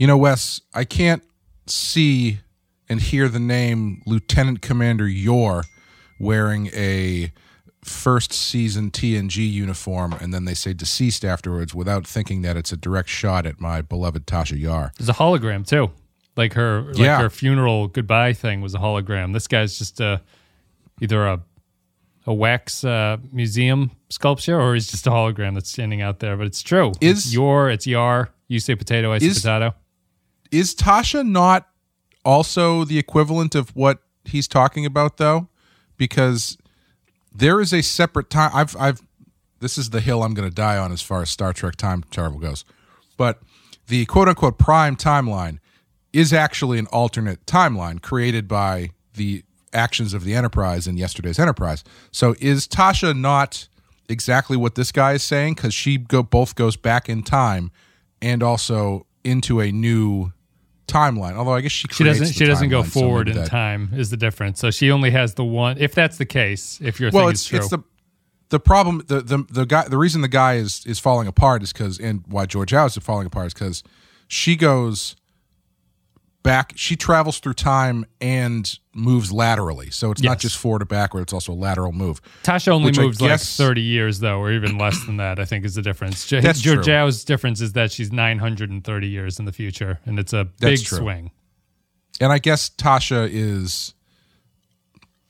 You know, Wes, I can't see and hear the name Lieutenant Commander Yor wearing a first season TNG uniform and then they say deceased afterwards without thinking that it's a direct shot at my beloved Tasha Yar. There's a hologram too. Like her like Yeah. her funeral goodbye thing was a hologram. This guy's just a either a a wax uh, museum sculpture or he's just a hologram that's standing out there. But it's true. Is- it's your it's yar. You say potato, I say Is- potato. Is Tasha not also the equivalent of what he's talking about though? Because there is a separate time I've I've this is the hill I'm going to die on as far as Star Trek time travel goes. But the quote unquote prime timeline is actually an alternate timeline created by the actions of the Enterprise in yesterday's Enterprise. So is Tasha not exactly what this guy is saying cuz she go both goes back in time and also into a new timeline. Although I guess she She doesn't. She doesn't go timeline, so forward in that- time. Is the difference? So she only has the one. If that's the case, if your Well, it's true, it's the the problem the the the guy the reason the guy is is falling apart is because and why Georgiou is falling apart is because she goes back she travels through time and moves laterally so it's not just forward or backward it's also a lateral move Tasha only moves guess- like 30 years, though, or even less than that, I think is the difference. J- That's true. Georgiou's difference is that she's 930 years in the future, and it's a big true. swing. and i guess tasha is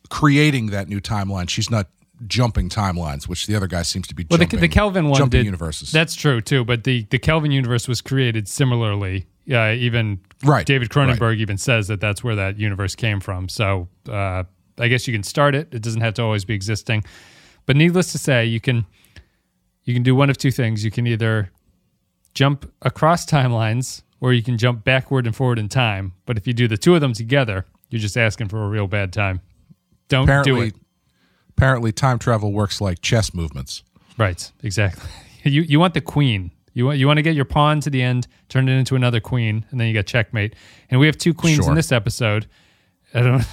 creating that new timeline she's not jumping timelines which the other guy seems to be Well, the, jumping the Kelvin one jumping did. universes That's true, too, but the, the Kelvin universe was created similarly. Yeah, even Right, David Cronenberg even says that that's where that universe came from. So uh, I guess you can start it. It doesn't have to always be existing. But needless to say, you can you can do one of two things. You can either jump across timelines or you can jump backward and forward in time. But if you do the two of them together, you're just asking for a real bad time. Don't do apparently it. apparently time travel works like chess movements Right, exactly. You you want the queen. You want you want to get your pawn to the end, turn it into another queen, and then you got checkmate. And we have two queens in this episode. I don't.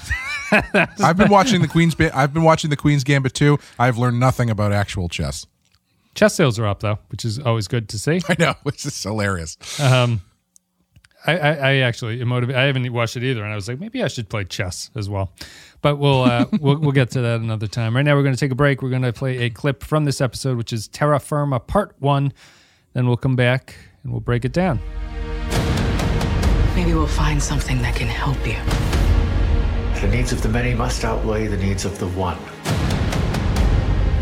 I've been watching the Queen's. Ba- I've been watching the Queen's Gambit too. I've learned nothing about actual chess. Chess sales are up though, which is always good to see. I know, which is hilarious. Um, I, I, I actually am motivated. I haven't watched it either, and I was like, maybe I should play chess as well. But we'll uh, we'll we'll get to that another time. Right now, we're going to take a break. We're going to play a clip from this episode, which is Terra Firma Part One. Then we'll come back and we'll break it down. Maybe we'll find something that can help you. The needs of the many must outweigh the needs of the one.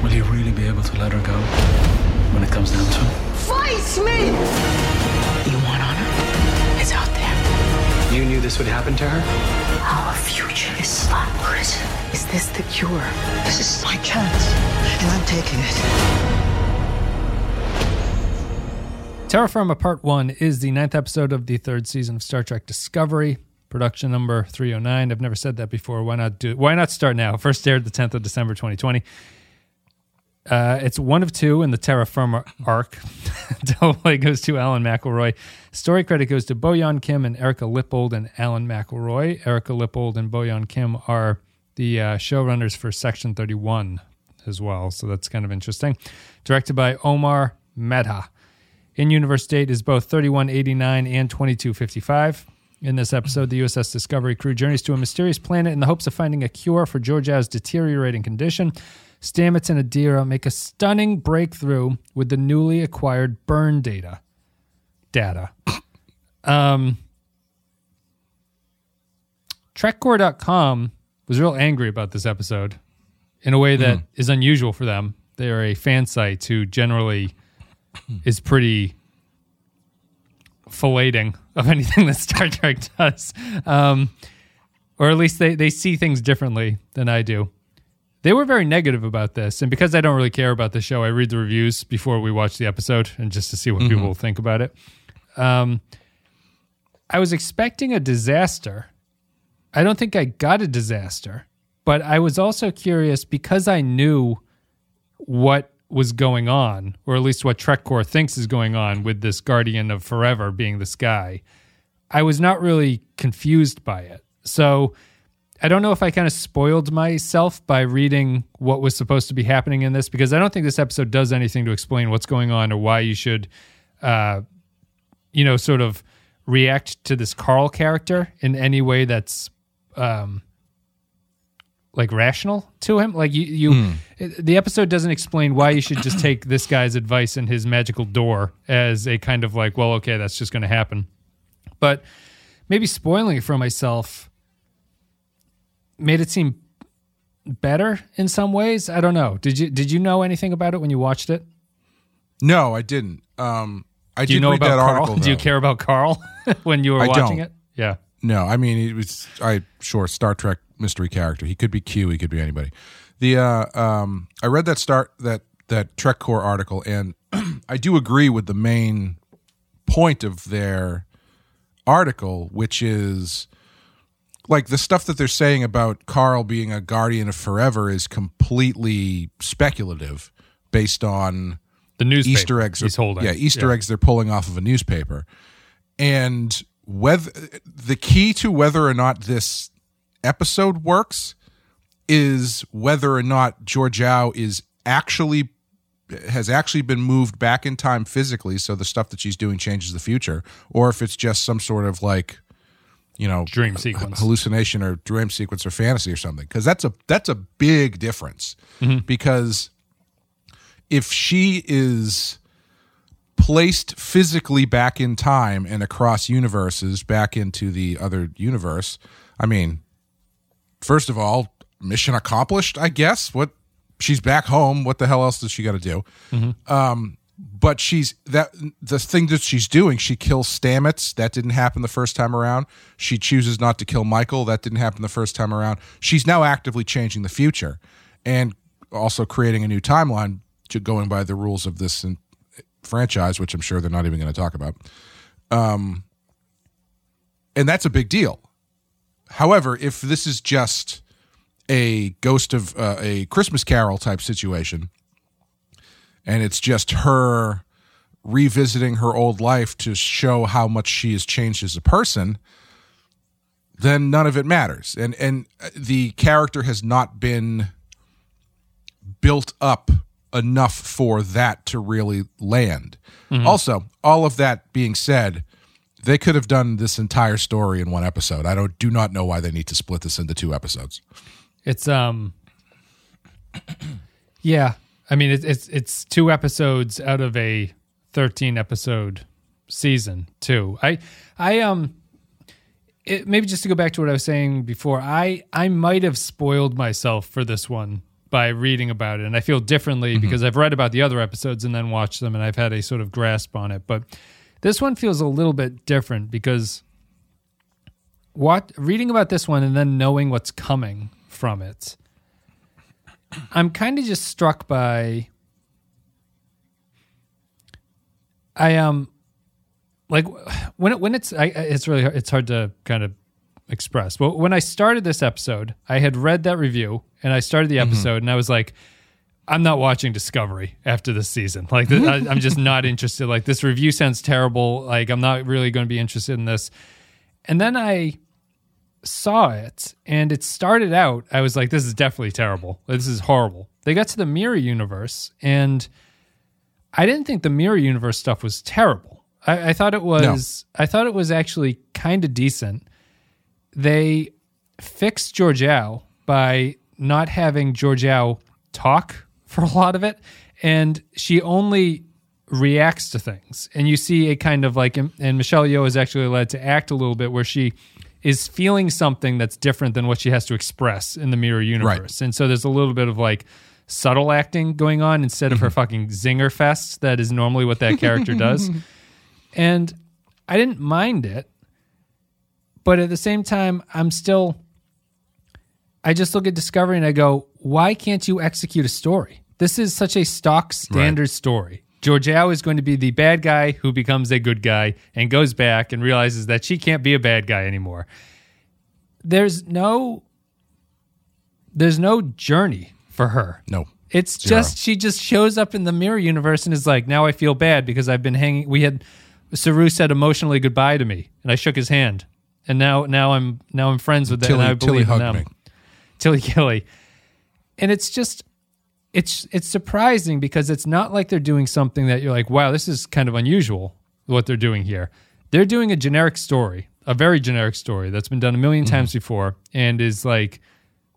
Will you really be able to let her go when it comes down to it? Fight me! You want honor? It's out there. You knew this would happen to her? Our future is slot prison. Is this the cure? This is my chance, and I'm taking it. Terra Firma Part 1 is the ninth episode of the third season of Star Trek Discovery, production number 309. I've never said that before. Why not do Why not start now? First aired the 10th of December 2020. Uh, it's one of two in the Terra Firma arc. Double goes to Alan McElroy. Story credit goes to Bo Yeon Kim and Erika Lippoldt and Alan McElroy. Erika Lippoldt and Bo Yeon Kim are the uh, showrunners for Section 31 as well, so that's kind of interesting. Directed by Omar Madha. In universe date is both 3189 and 2255. In this episode, the USS Discovery crew journeys to a mysterious planet in the hopes of finding a cure for Georgiou's deteriorating condition. Stamets and Adira make a stunning breakthrough with the newly acquired burn data. Data. Um, TrekCore.com was real angry about this episode in a way that is unusual for them. They are a fan site who generally is pretty filleting of anything that Star Trek does. Um, or at least they, they see things differently than I do. They were very negative about this. And because I don't really care about the show, I read the reviews before we watch the episode and just to see what people think about it. Um, I was expecting a disaster. I don't think I got a disaster, but I was also curious because I knew what was going on, or at least what TrekCore thinks is going on with this Guardian of Forever being this guy. I was not really confused by it. So I don't know if I kind of spoiled myself by reading what was supposed to be happening in this because I don't think this episode does anything to explain what's going on or why you should, uh, you know, sort of react to this Carl character in any way that's um like rational to him. Like you, you it- the episode doesn't explain why you should just take this guy's advice and his magical door as a kind of like, well, okay, that's just going to happen. But maybe spoiling it for myself made it seem better in some ways. I don't know. Did you did you know anything about it when you watched it? No, I didn't. Um, I Do you know read about that Carl? article. Do you care about Carl when you were I watching don't. it? Yeah. No, I mean it was I sure Star Trek mystery character. He could be Q. He could be anybody. The uh, um, I read that start that that Trek Core article, and I do agree with the main point of their article, which is like the stuff that they're saying about Carl being a guardian of forever is completely speculative, based on The newspaper Easter eggs. he's are- holding. Yeah, Easter eggs they're pulling off of a newspaper, and whether the key to whether or not this episode works is whether or not Georgiou is actually has actually been moved back in time physically, so the stuff that she's doing changes the future, or if it's just some sort of like you know Dream sequence. hallucination or dream sequence or fantasy or something because that's a that's a big difference mm-hmm. because if she is placed physically back in time and across universes back into the other universe i mean first of all mission accomplished i guess. What she's back home. What the hell else does she got to do um but she's that the thing that she's doing she kills stamets. That didn't happen the first time around. She chooses not to kill michael. That didn't happen the first time around. She's now actively changing the future and also creating a new timeline to going by the rules of this franchise which i'm sure they're not even going to talk about. Um and that's a big deal. However if this is just a ghost of uh, a christmas carol type situation. And it's just her revisiting her old life to show how much she has changed as a person then none of it matters. And and the character has not been built up enough for that to really land. Also all of that being said they could have done this entire story in one episode. I don't do not know why they need to split this into two episodes It's um Yeah. I mean it's it's it's two episodes out of a 13 episode season, too. I I um it, maybe just to go back to what I was saying before, I I might have spoiled myself for this one by reading about it, and I feel differently because I've read about the other episodes and then watched them, and I've had a sort of grasp on it. But this one feels a little bit different because what reading about this one and then knowing what's coming from it, I'm kind of just struck by. I um like when it, when it's I, it's really hard, it's hard to kind of express. But when I started this episode, I had read that review and I started the episode and I was like, I'm not watching Discovery after this season. Like th- I, I'm just not interested. Like this review sounds terrible. Like I'm not really going to be interested in this. And then I saw it and it started out i was like this is definitely terrible. This is horrible. They got to the mirror universe and i didn't think the mirror universe stuff was terrible. I, I thought it was i thought it was actually kind of decent. They fixed Georgiou by not having Georgiou talk for a lot of it, and she only reacts to things. And you see a kind of like, and Michelle Yeoh is actually led to act a little bit where she is feeling something that's different than what she has to express in the mirror universe. And so there's a little bit of like subtle acting going on instead of her mm-hmm. fucking zinger fest that is normally what that character does. And I didn't mind it but at the same time i'm still i just look at discovery and i go why can't you execute a story? This is such a stock standard story Georgiou is going to be the bad guy who becomes a good guy and goes back and realizes that she can't be a bad guy anymore there's no there's no journey for her no it's Zero. just she just shows up in the mirror universe and is like, now I feel bad because I've been hanging. We had Saru said emotionally goodbye to me, and I shook his hand, and now now I'm now I'm friends with them. Tilly- and I Tilly believe in hugged them. me. Tilly Killy, and it's just it's it's surprising because it's not like they're doing something that you're like, wow, this is kind of unusual what they're doing here. they're doing a generic story, a very generic story that's been done a 1000000 times before, and is like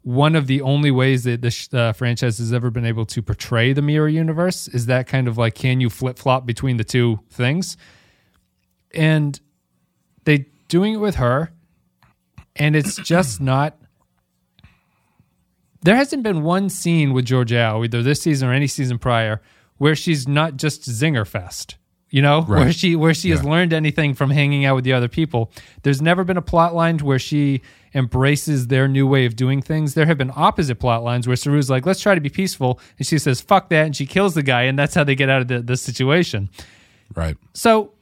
one of the only ways that the uh, franchise has ever been able to portray the mirror universe. Is that kind of like can you flip flop between the two things? And they doing it with her, and it's just not. There hasn't been one scene with Georgiou, either this season or any season prior, where she's not just zinger fest. You know, where she where she has learned anything from hanging out with the other people. There's never been a plot line where she embraces their new way of doing things. There have been opposite plot lines where Saru's like, "Let's try to be peaceful," and she says, "Fuck that," and she kills the guy, and that's how they get out of the, the situation. Right. So,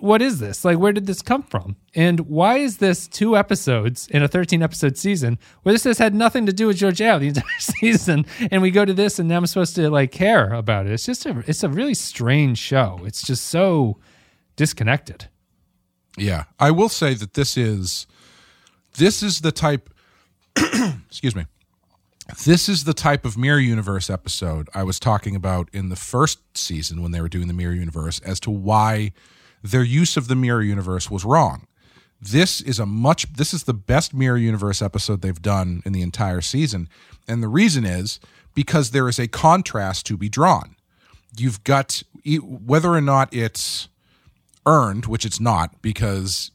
what is this? Like, where did this come from? And why is this two episodes in a 13 episode season where this has had nothing to do with Georgiou the entire season? And we go to this, and now I'm supposed to like care about it. It's just a, it's a really strange show. It's just so disconnected. Yeah, I will say that this is this is the type excuse me. This is the type of mirror universe episode I was talking about in the first season when they were doing the mirror universe as to why their use of the mirror universe was wrong. This is a much this is the best mirror universe episode they've done in the entire season. And the reason is because there is a contrast to be drawn. You've got whether or not it's earned, which it's not, because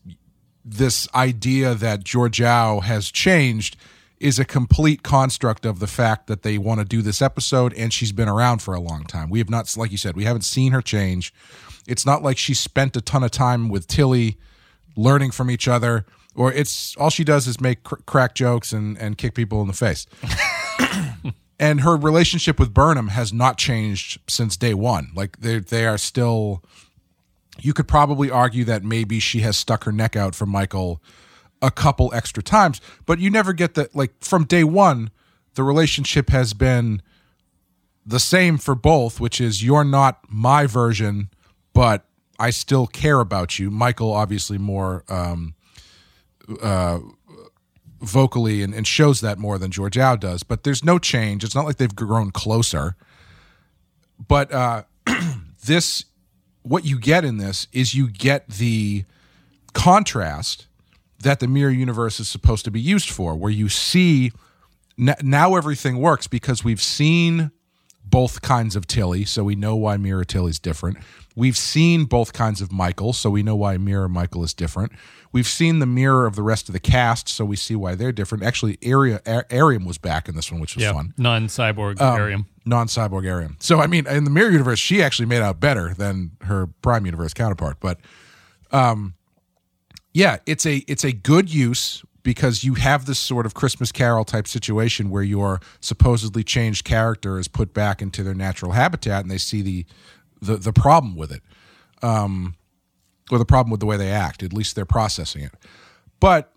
this idea that Georgiou has changed is a complete construct of the fact that they want to do this episode and she's been around for a long time. We have not, like you said, we haven't seen her change. It's not like she spent a ton of time with Tilly learning from each other, or it's all she does is make cr- crack jokes and, and kick people in the face. and her relationship with Burnham has not changed since day one. Like they they are still. You could probably argue that maybe she has stuck her neck out for Michael a couple extra times, but you never get that. Like from day one, the relationship has been the same for both, which is you're not my version, but I still care about you. Michael, obviously, more um, uh, vocally and, and shows that more than Georgiou does, but there's no change. It's not like they've grown closer. But uh, this, what you get in this is you get the contrast that the mirror universe is supposed to be used for, where you see now everything works because we've seen both kinds of Tilly, so we know why Mirror Tilly's different. We've seen both kinds of Michael, so we know why Mirror Michael is different. We've seen the mirror of the rest of the cast, so we see why they're different. Actually, Aria, Airiam was back in this one, which was fun. non cyborg Um, Airiam. non-cyborg Airiam. So I mean, in the mirror universe, she actually made out better than her Prime universe counterpart. But, um, yeah, it's a it's a good use because you have this sort of Christmas Carol type situation where your supposedly changed character is put back into their natural habitat, and they see the the the problem with it, um, or the problem with the way they act. At least they're processing it, but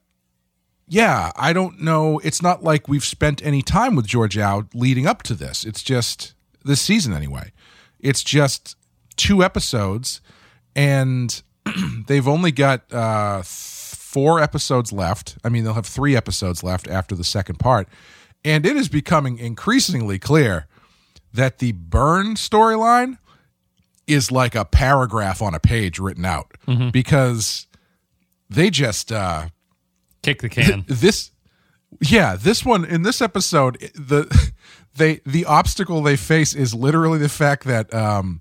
yeah, I don't know. It's not like we've spent any time with Georgiou leading up to this. It's just this season anyway. It's just two episodes, and they've only got uh, th- four episodes left. I mean, they'll have three episodes left after the second part, and it is becoming increasingly clear that the Burn storyline is like a paragraph on a page written out because they just. Uh, Kick the can. this yeah this one in this episode the they the obstacle they face is literally the fact that um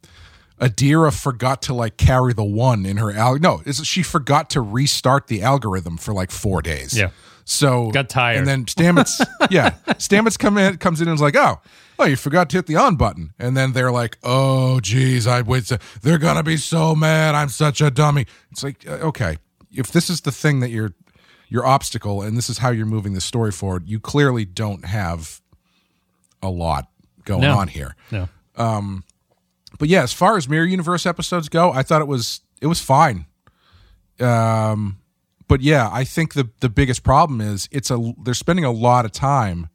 adira forgot to like carry the one in her al no it's, she forgot to restart the algorithm for like four days Yeah. so Got tired. and then stamets yeah stamets come in comes in and is like oh oh you forgot to hit the on button and then they're like oh geez i wait to, they're gonna be so mad i'm such a dummy it's like uh, okay if this is the thing that you're your obstacle and this is how you're moving the story forward you clearly don't have a lot going No. on here no. But yeah as far as mirror universe episodes go i thought it was it was fine um but yeah i think the the biggest problem is it's a they're spending a lot of time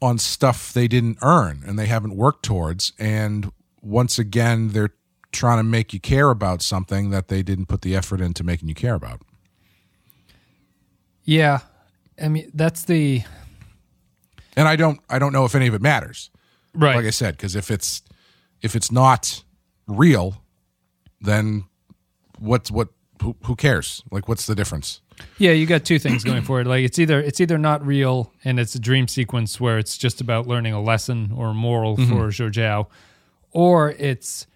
on stuff they didn't earn and they haven't worked towards and once again they're trying to make you care about something that they didn't put the effort into making you care about Yeah. I mean, that's the. and i don't i don't know if any of it matters Right. like I said, because if it's if it's not real, then what's what who, who cares? Like what's the difference? Yeah, you got two things going for it. Like it's either it's either not real and it's a dream sequence where it's just about learning a lesson or a moral mm-hmm. for Zhou Zhao, or it's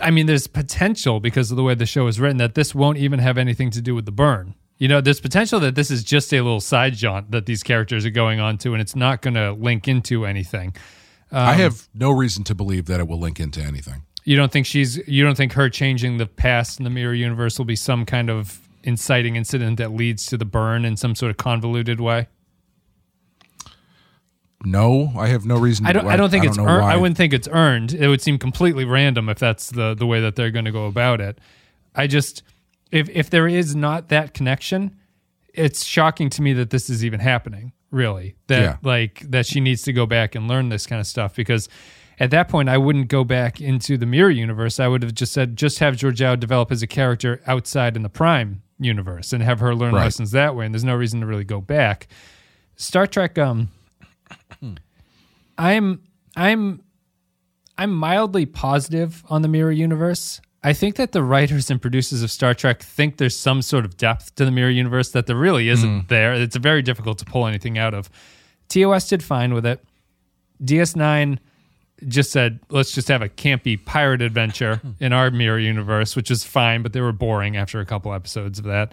I mean, there's potential because of the way the show is written that this won't even have anything to do with the burn. You know, there's potential that this is just a little side jaunt that these characters are going on to, and it's not going to link into anything. I have um, no reason to believe that it will link into anything. You don't think she's you don't think her changing the past in the mirror universe will be some kind of inciting incident that leads to the burn in some sort of convoluted way? No, I have no reason. I don't. I don't think it's know earned. why. I wouldn't think it's earned. It would seem completely random if that's the the way that they're going to go about it. I just if if there is not that connection, it's shocking to me that this is even happening. Really, that Yeah. like that she needs to go back and learn this kind of stuff because at that point I wouldn't go back into the mirror universe. I would have just said just have Georgiou develop as a character outside in the Prime universe and have her learn Right. lessons that way. And there's no reason to really go back. Star Trek. Um, I'm I'm I'm mildly positive on the mirror universe. I think that the writers and producers of Star Trek think there's some sort of depth to the mirror universe that there really isn't hmm. there. It's very difficult to pull anything out of. TOS did fine with it. DS9 just said, let's just have a campy pirate adventure hmm. in our mirror universe, which is fine, but they were boring after a couple episodes of that.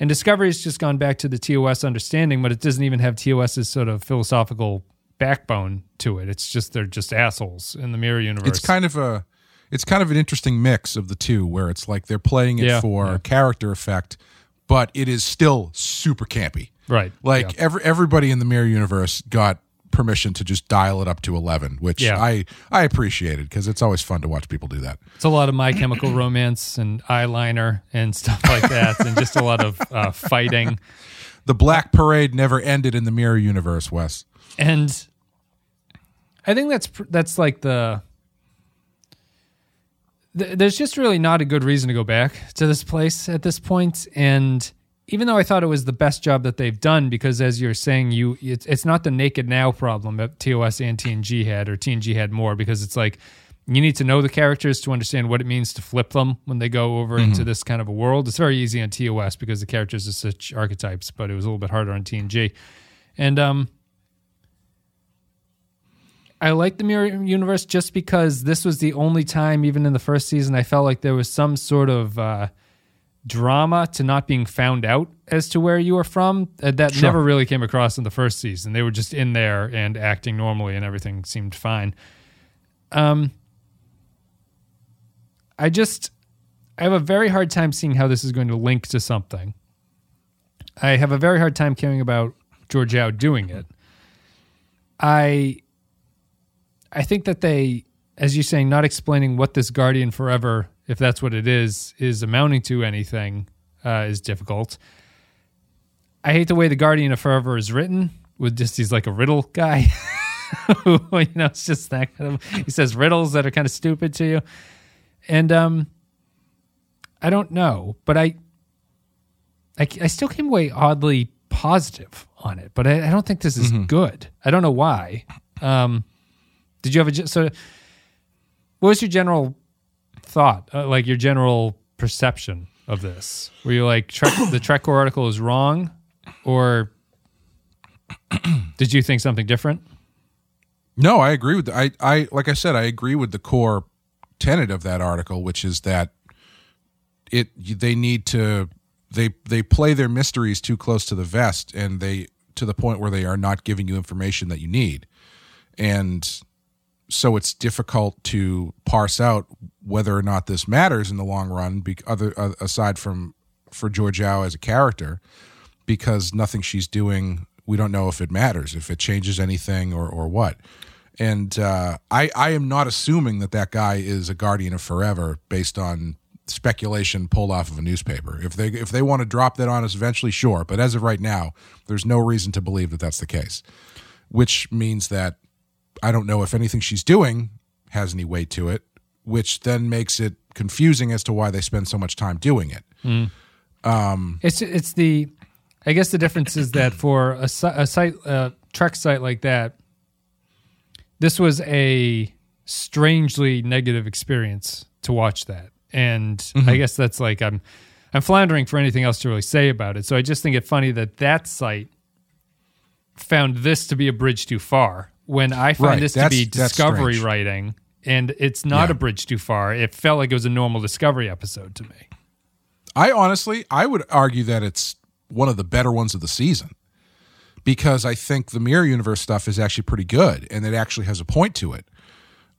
And Discovery's just gone back to the TOS understanding, but it doesn't even have TOS's sort of philosophical backbone to it. It's just they're just assholes in the mirror universe. it's kind of a it's kind of an interesting mix of the two where it's like they're playing it Yeah, for yeah. character effect but it is still super campy right. like Yeah. every everybody in the mirror universe got permission to just dial it up to 11 which Yeah. i i appreciated because it's always fun to watch people do that It's a lot of My Chemical Romance and eyeliner and stuff like that, and just a lot of uh, fighting. the black parade never ended in the mirror universe wes and I think that's that's like the. Th- There's just really not a good reason to go back to this place at this point, and even though I thought it was the best job that they've done, because as you're saying, you it's, it's not the naked now problem that TOS and TNG had, or TNG had more, because it's like you need to know the characters to understand what it means to flip them when they go over into this kind of a world. It's very easy on TOS because the characters are such archetypes, but it was a little bit harder on TNG, and um. I like the Mirror Universe just because this was the only time, even in the first season, I felt like there was some sort of uh, drama to not being found out as to where you were from. Uh, that never really came across in the first season. They were just in there and acting normally, and everything seemed fine. Um, I just, I have a very hard time seeing how this is going to link to something. I have a very hard time caring about Georgiou doing it. I I think that they, as you're saying, not explaining what this Guardian Forever, if that's what it is, is amounting to anything, uh, is difficult. I hate the way the Guardian of Forever is written, with just he's like a riddle guy. you know, it's just that kind of. He says riddles that are kind of stupid to you, and um, I don't know, but I, I, I still came away oddly positive on it, but I, I don't think this is good. I don't know why. Um, did you have a so? What was your general thought, uh, like your general perception of this? Were you like Trek, the Trekcore article is wrong, or did you think something different? No, I agree with the, I I like I said I agree with the core tenet of that article which is that it they need to they they play their mysteries too close to the vest and they to the point where they are not giving you information that you need. And so it's difficult to parse out whether or not this matters in the long run be, other uh, aside from for Georgiou as a character because nothing she's doing we don't know if it matters if it changes anything or or what. And uh, I I am not assuming that that guy is a guardian of forever based on speculation pulled off of a newspaper. If they if they want to drop that on us eventually sure. But as of right now there's no reason to believe that that's the case which means that I don't know if anything she's doing has any weight to it which then makes it confusing as to why they spend so much time doing it It's it's the, I guess the difference is that for a, a site, a Trek site like that, this was a strangely negative experience to watch that. and Mm-hmm. I guess that's like I'm I'm floundering for anything else to really say about it. So I just think it funny that that site found this to be a bridge too far when I find Right, this to that's- be discovery writing, and it's not Yeah. a bridge too far. It felt like it was a normal discovery episode to me. I honestly, I would argue that it's one of the better ones of the season because I think the mirror universe stuff is actually pretty good and it actually has a point to it.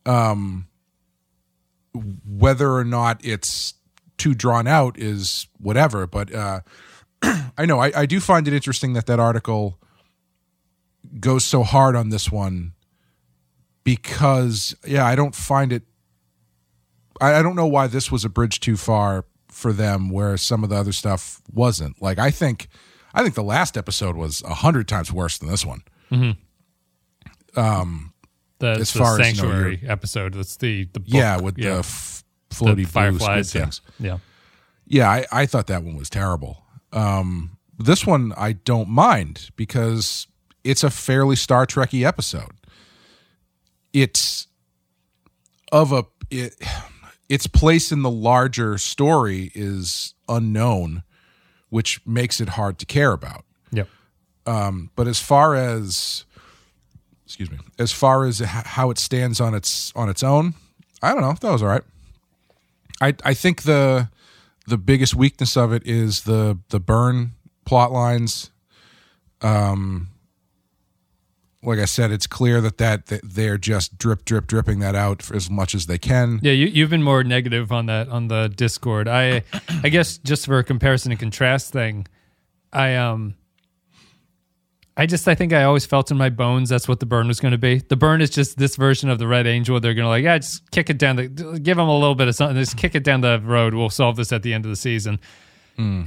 Um, whether or not it's too drawn out is whatever, but uh, I know I, I do find it interesting that that article goes so hard on this one because yeah, I don't find it. I, I don't know why this was a bridge too far for them, where some of the other stuff wasn't. Like I think, I think the last episode was a hundred times worse than this one. The, As the far as, you know, sanctuary episode. That's the the book, yeah, with yeah. the f- floaty blue fireflies. Yeah. things. yeah. Yeah, I, I thought that one was terrible. Um, this one I don't mind because it's a fairly Star Trekky episode. It's of a it, its place in the larger story is unknown, which makes it hard to care about. Yep. But as far as excuse me, as far as how it stands on its on its own, I don't know. That was all right. I I think the the biggest weakness of it is the the burn plot lines. Um, like I said, it's clear that that, that they're just drip drip dripping that out for as much as they can. Yeah, you, you've been more negative on that on the Discord. I, I guess just for a comparison and contrast thing, I um, I just I think I always felt in my bones that's what the burn was going to be. The burn is just this version of the Red Angel. They're going to like, yeah, just kick it down the, give them a little bit of something, just kick it down the road. We'll solve this at the end of the season.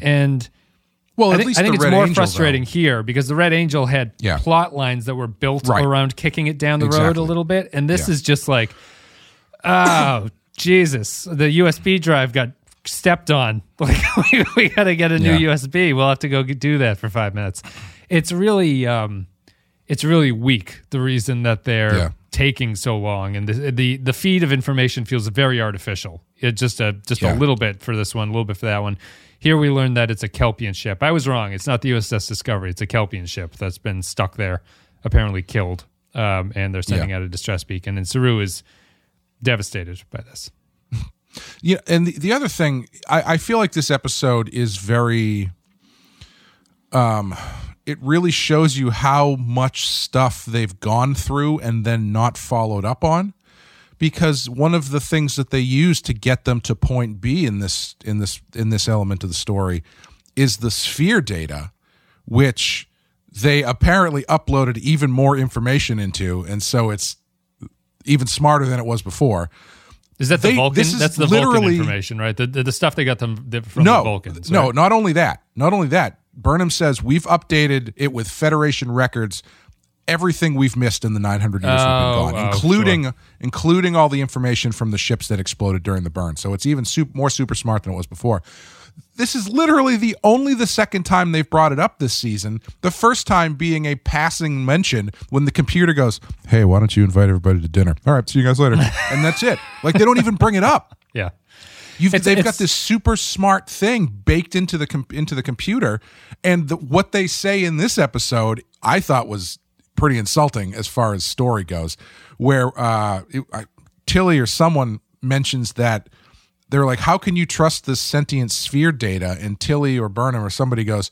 And Well, I at think, least I think it's Red more Angel, frustrating though. here because the Red Angel had Yeah. plot lines that were built Right. around kicking it down the road a little bit, and this Yeah. is just like, oh Jesus, the USB drive got stepped on. Like we, we got to get a new Yeah. USB. We'll have to go do that for five minutes. It's really, um, it's really weak. The reason that they're taking so long and the, the the feed of information feels very artificial. It just a just Yeah. a little bit for this one, a little bit for that one. Here we learned that it's a Kelpien ship. I was wrong. It's not the USS Discovery. It's a Kelpien ship that's been stuck there, apparently killed, um, and they're sending Yeah. out a distress beacon. And Saru is devastated by this. Yeah, and the, the other thing, I, I feel like this episode is very um it really shows you how much stuff they've gone through and then not followed up on. Because one of the things that they use to get them to point B in this in this in this element of the story is the sphere data, which they apparently uploaded even more information into, and so it's even smarter than it was before. Is that the Vulcan? That's the Vulcan information, right? The, the, the stuff they got them from no, the Vulcans. No, right? not only that. Not only that. Burnham says we've updated it with Federation records. Everything we've missed in the 900 years we've been Oh, gone, oh, including sure. including all the information from the ships that exploded during the burn. So it's even sup- more super smart than it was before. This is literally the only the second time they've brought it up this season. The first time being a passing mention when the computer goes, "Hey, why don't you invite everybody to dinner?" All right, see you guys later, and that's it. Like they don't even bring it up. Yeah. You've, It's- they've it's- got this super smart thing baked into the com- into the computer, and the, what they say in this episode, I thought was pretty insulting as far as story goes. Where uh, it, I, Tilly or someone mentions that they're like, "How can you trust this sentient sphere data?" And Tilly or Burnham or somebody goes,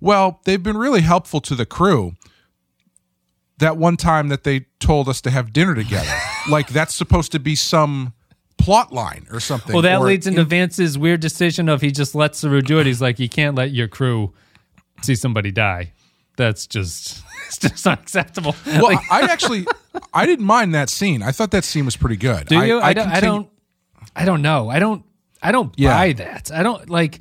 "Well, they've been really helpful to the crew." That one time that they told us to have dinner together, like that's supposed to be some plot line or something. Well, that or leads into Vance's weird decision of he just lets Saru do it. He's like, you can't let your crew see somebody die. That's just it's just unacceptable. Well, Like, I actually, I didn't mind that scene. I thought that scene was pretty good. do you? I, don't. I don't. I don't know. I don't. I don't Yeah. buy that. I don't like.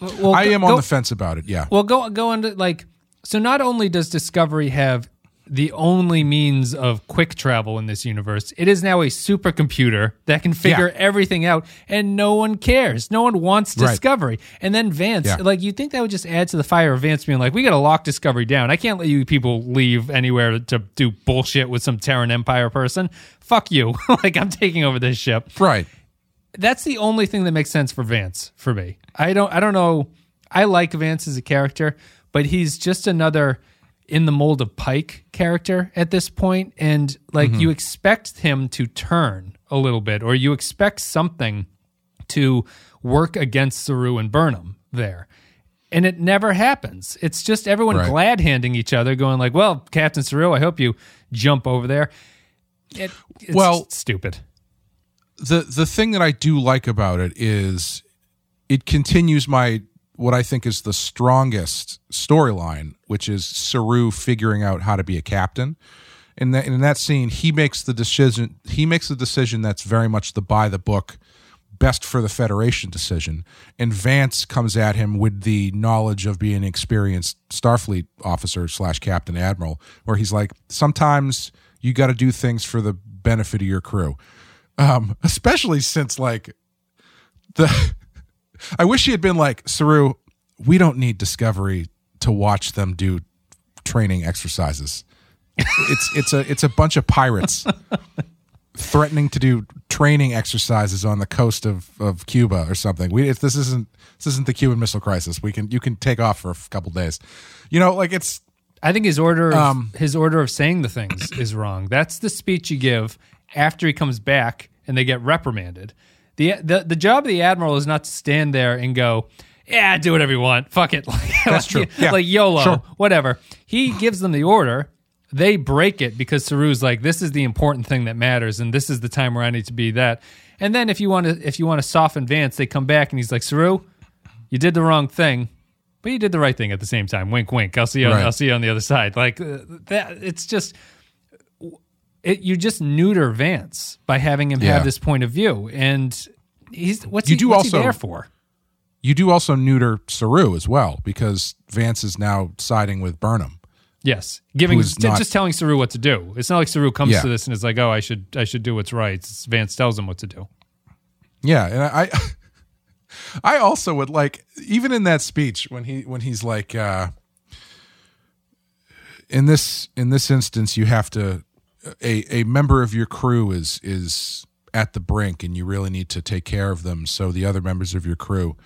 Well, I go- am on go- the fence about it. Yeah. Well, go go into like so. Not only does Discovery have the only means of quick travel in this universe, it is now a supercomputer that can figure Yeah. everything out, and no one cares. No one wants Right. Discovery. And then Vance, Yeah. like you think that would just add to the fire of Vance being like, "We got to lock Discovery down. I can't let you people leave anywhere to do bullshit with some Terran Empire person. Fuck you. like I'm taking over this ship." right. that's the only thing that makes sense for Vance for me. I don't I don't know. I like Vance as a character, but he's just another in the mold of Pike character at this point and like mm-hmm. you expect him to turn a little bit or you expect something to work against Saru and Burnham there. And it never happens. It's just everyone Right. glad handing each other, going like, "Well, Captain Saru, I hope you jump over there." It, it's Well- stupid. the the thing that I do like about it is it continues my what I think is the strongest storyline, which is Saru figuring out how to be a captain. In that in that scene, he makes the decision. He makes the decision that's very much the by the book, best for the Federation decision. And Vance comes at him with the knowledge of being an experienced Starfleet officer slash captain admiral, where he's like, sometimes you got to do things for the benefit of your crew um, especially since like the. I wish he had been like Saru. We don't need Discovery to watch them do training exercises. It's it's a it's a bunch of pirates threatening to do training exercises on the coast of, of Cuba or something. We if this isn't this isn't the Cuban Missile Crisis, we can you can take off for a couple days. You know, like it's I think his order of, Um, his order of saying the things is wrong. That's the speech you give after he comes back and they get reprimanded. The the the job of the admiral is not to stand there and go, "Yeah, do whatever you want. Fuck it." Like, That's true. Yeah. Like YOLO, Sure. whatever. He gives them the order. They break it because Saru's like, "This is the important thing that matters, and this is the time where I need to be that." And then if you want to if you want to soften Vance, they come back and he's like, "Saru, you did the wrong thing." But you did the right thing at the same time. Wink, wink. I'll see you. On, Right. I'll see you on the other side. Like uh, that. It's just it. You just neuter Vance by having him Yeah. have this point of view, and he's what's You he, do what's he also- there for? you do also neuter Saru as well because Vance is now siding with Burnham. Yes, giving j- not- just telling Saru what to do. It's not like Saru comes Yeah. to this and is like, "Oh, I should I should do what's right." It's Vance tells him what to do. Yeah, and I, I also would like even in that speech when he when he's like, uh, in this in this instance, you have to a a member of your crew is is at the brink, and you really need to take care of them so the other members of your crew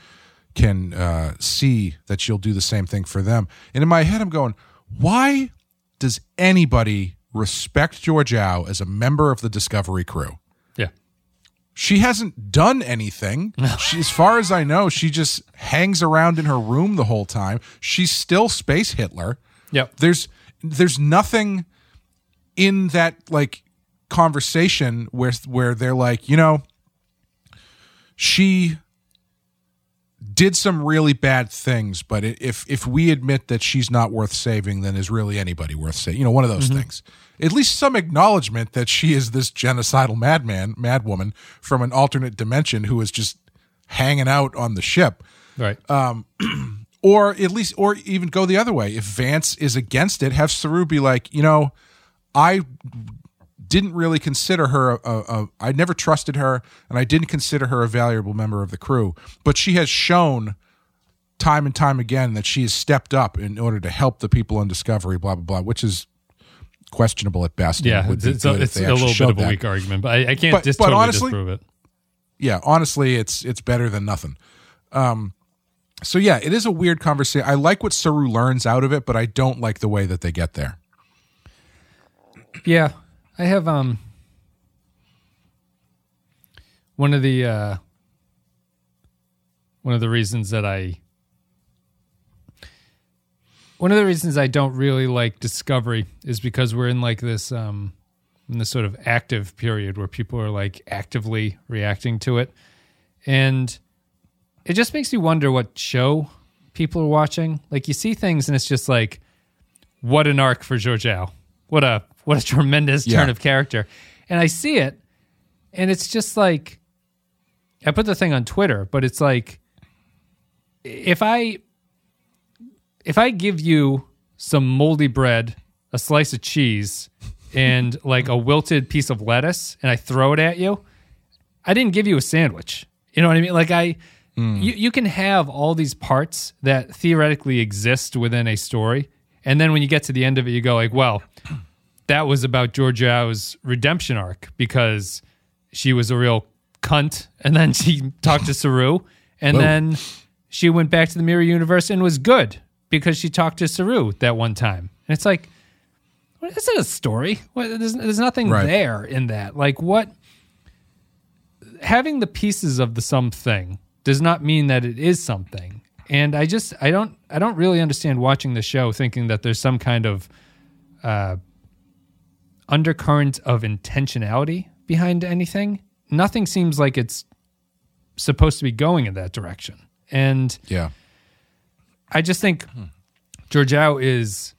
can uh, see that you'll do the same thing for them. And in my head, I'm going, why does anybody respect Georgiou as a member of the Discovery crew? Yeah, she hasn't done anything. She, as far as I know, she just hangs around in her room the whole time. She's still Space Hitler. Yep. There's there's nothing in that like conversation where where they're like, you know, she did some really bad things, but if if we admit that she's not worth saving, then is really anybody worth saving? You know, one of those things. At least some acknowledgement that she is this genocidal madman, madwoman from an alternate dimension who is just hanging out on the ship right. Um, or at least or even go the other way if vance is against it have saru be like you know i didn't really consider her a, a, a i never trusted her and i didn't consider her a valuable member of the crew but she has shown time and time again that she has stepped up in order to help the people on discovery blah blah blah which is questionable at best yeah, it's, it's, a, it's a little bit of a that. weak argument, but I, I can't But- just but totally honestly- disprove it. yeah honestly it's it's better than nothing um so yeah it is a weird conversation i like what saru learns out of it but i don't like the way that they get there Yeah, I have um one of the uh one of the reasons that I one of the reasons I don't really like Discovery is because we're in like this um in this sort of active period where people are like actively reacting to it. And it just makes me wonder what show people are watching. Like you see things and it's just like what an arc for Georgiou. What a what a tremendous turn of character. And I see it and it's just like I put the thing on Twitter, but it's like if I if I give you some moldy bread, a slice of cheese, and like a wilted piece of lettuce, and I throw it at you, I didn't give you a sandwich. You know what I mean? Like I, hmm. you, you can have all these parts that theoretically exist within a story, and then when you get to the end of it, you go like, well, that was about Georgiou Georgiou's redemption arc because she was a real cunt, and then she talked to Saru, and Whoa. then she went back to the mirror universe and was good because she talked to Saru that one time. And it's like, what, is it a story? What, there's, there's nothing Right. there in that. Like what? Having the pieces of the something does not mean that it is something. And I just I don't I don't really understand watching the show thinking that there's some kind of uh, undercurrent of intentionality behind anything. Nothing seems like it's supposed to be going in that direction. And Yeah. I just think Georgiou is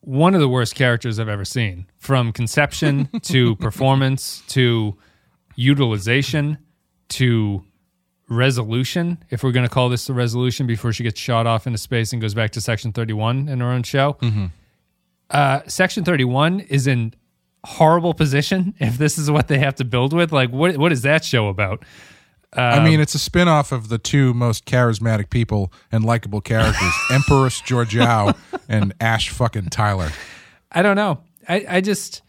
one of the worst characters I've ever seen, from conception to performance to utilization to resolution. If we're going to call this the resolution before she gets shot off into space and goes back to Section 31 in her own show, uh, Section 31 is in horrible position if this is what they have to build with. Like, what what is that show about? I mean, it's a spin off of the two most charismatic people and likable characters, Empress Georgiou and Ash fucking Tyler. I don't know. I, I just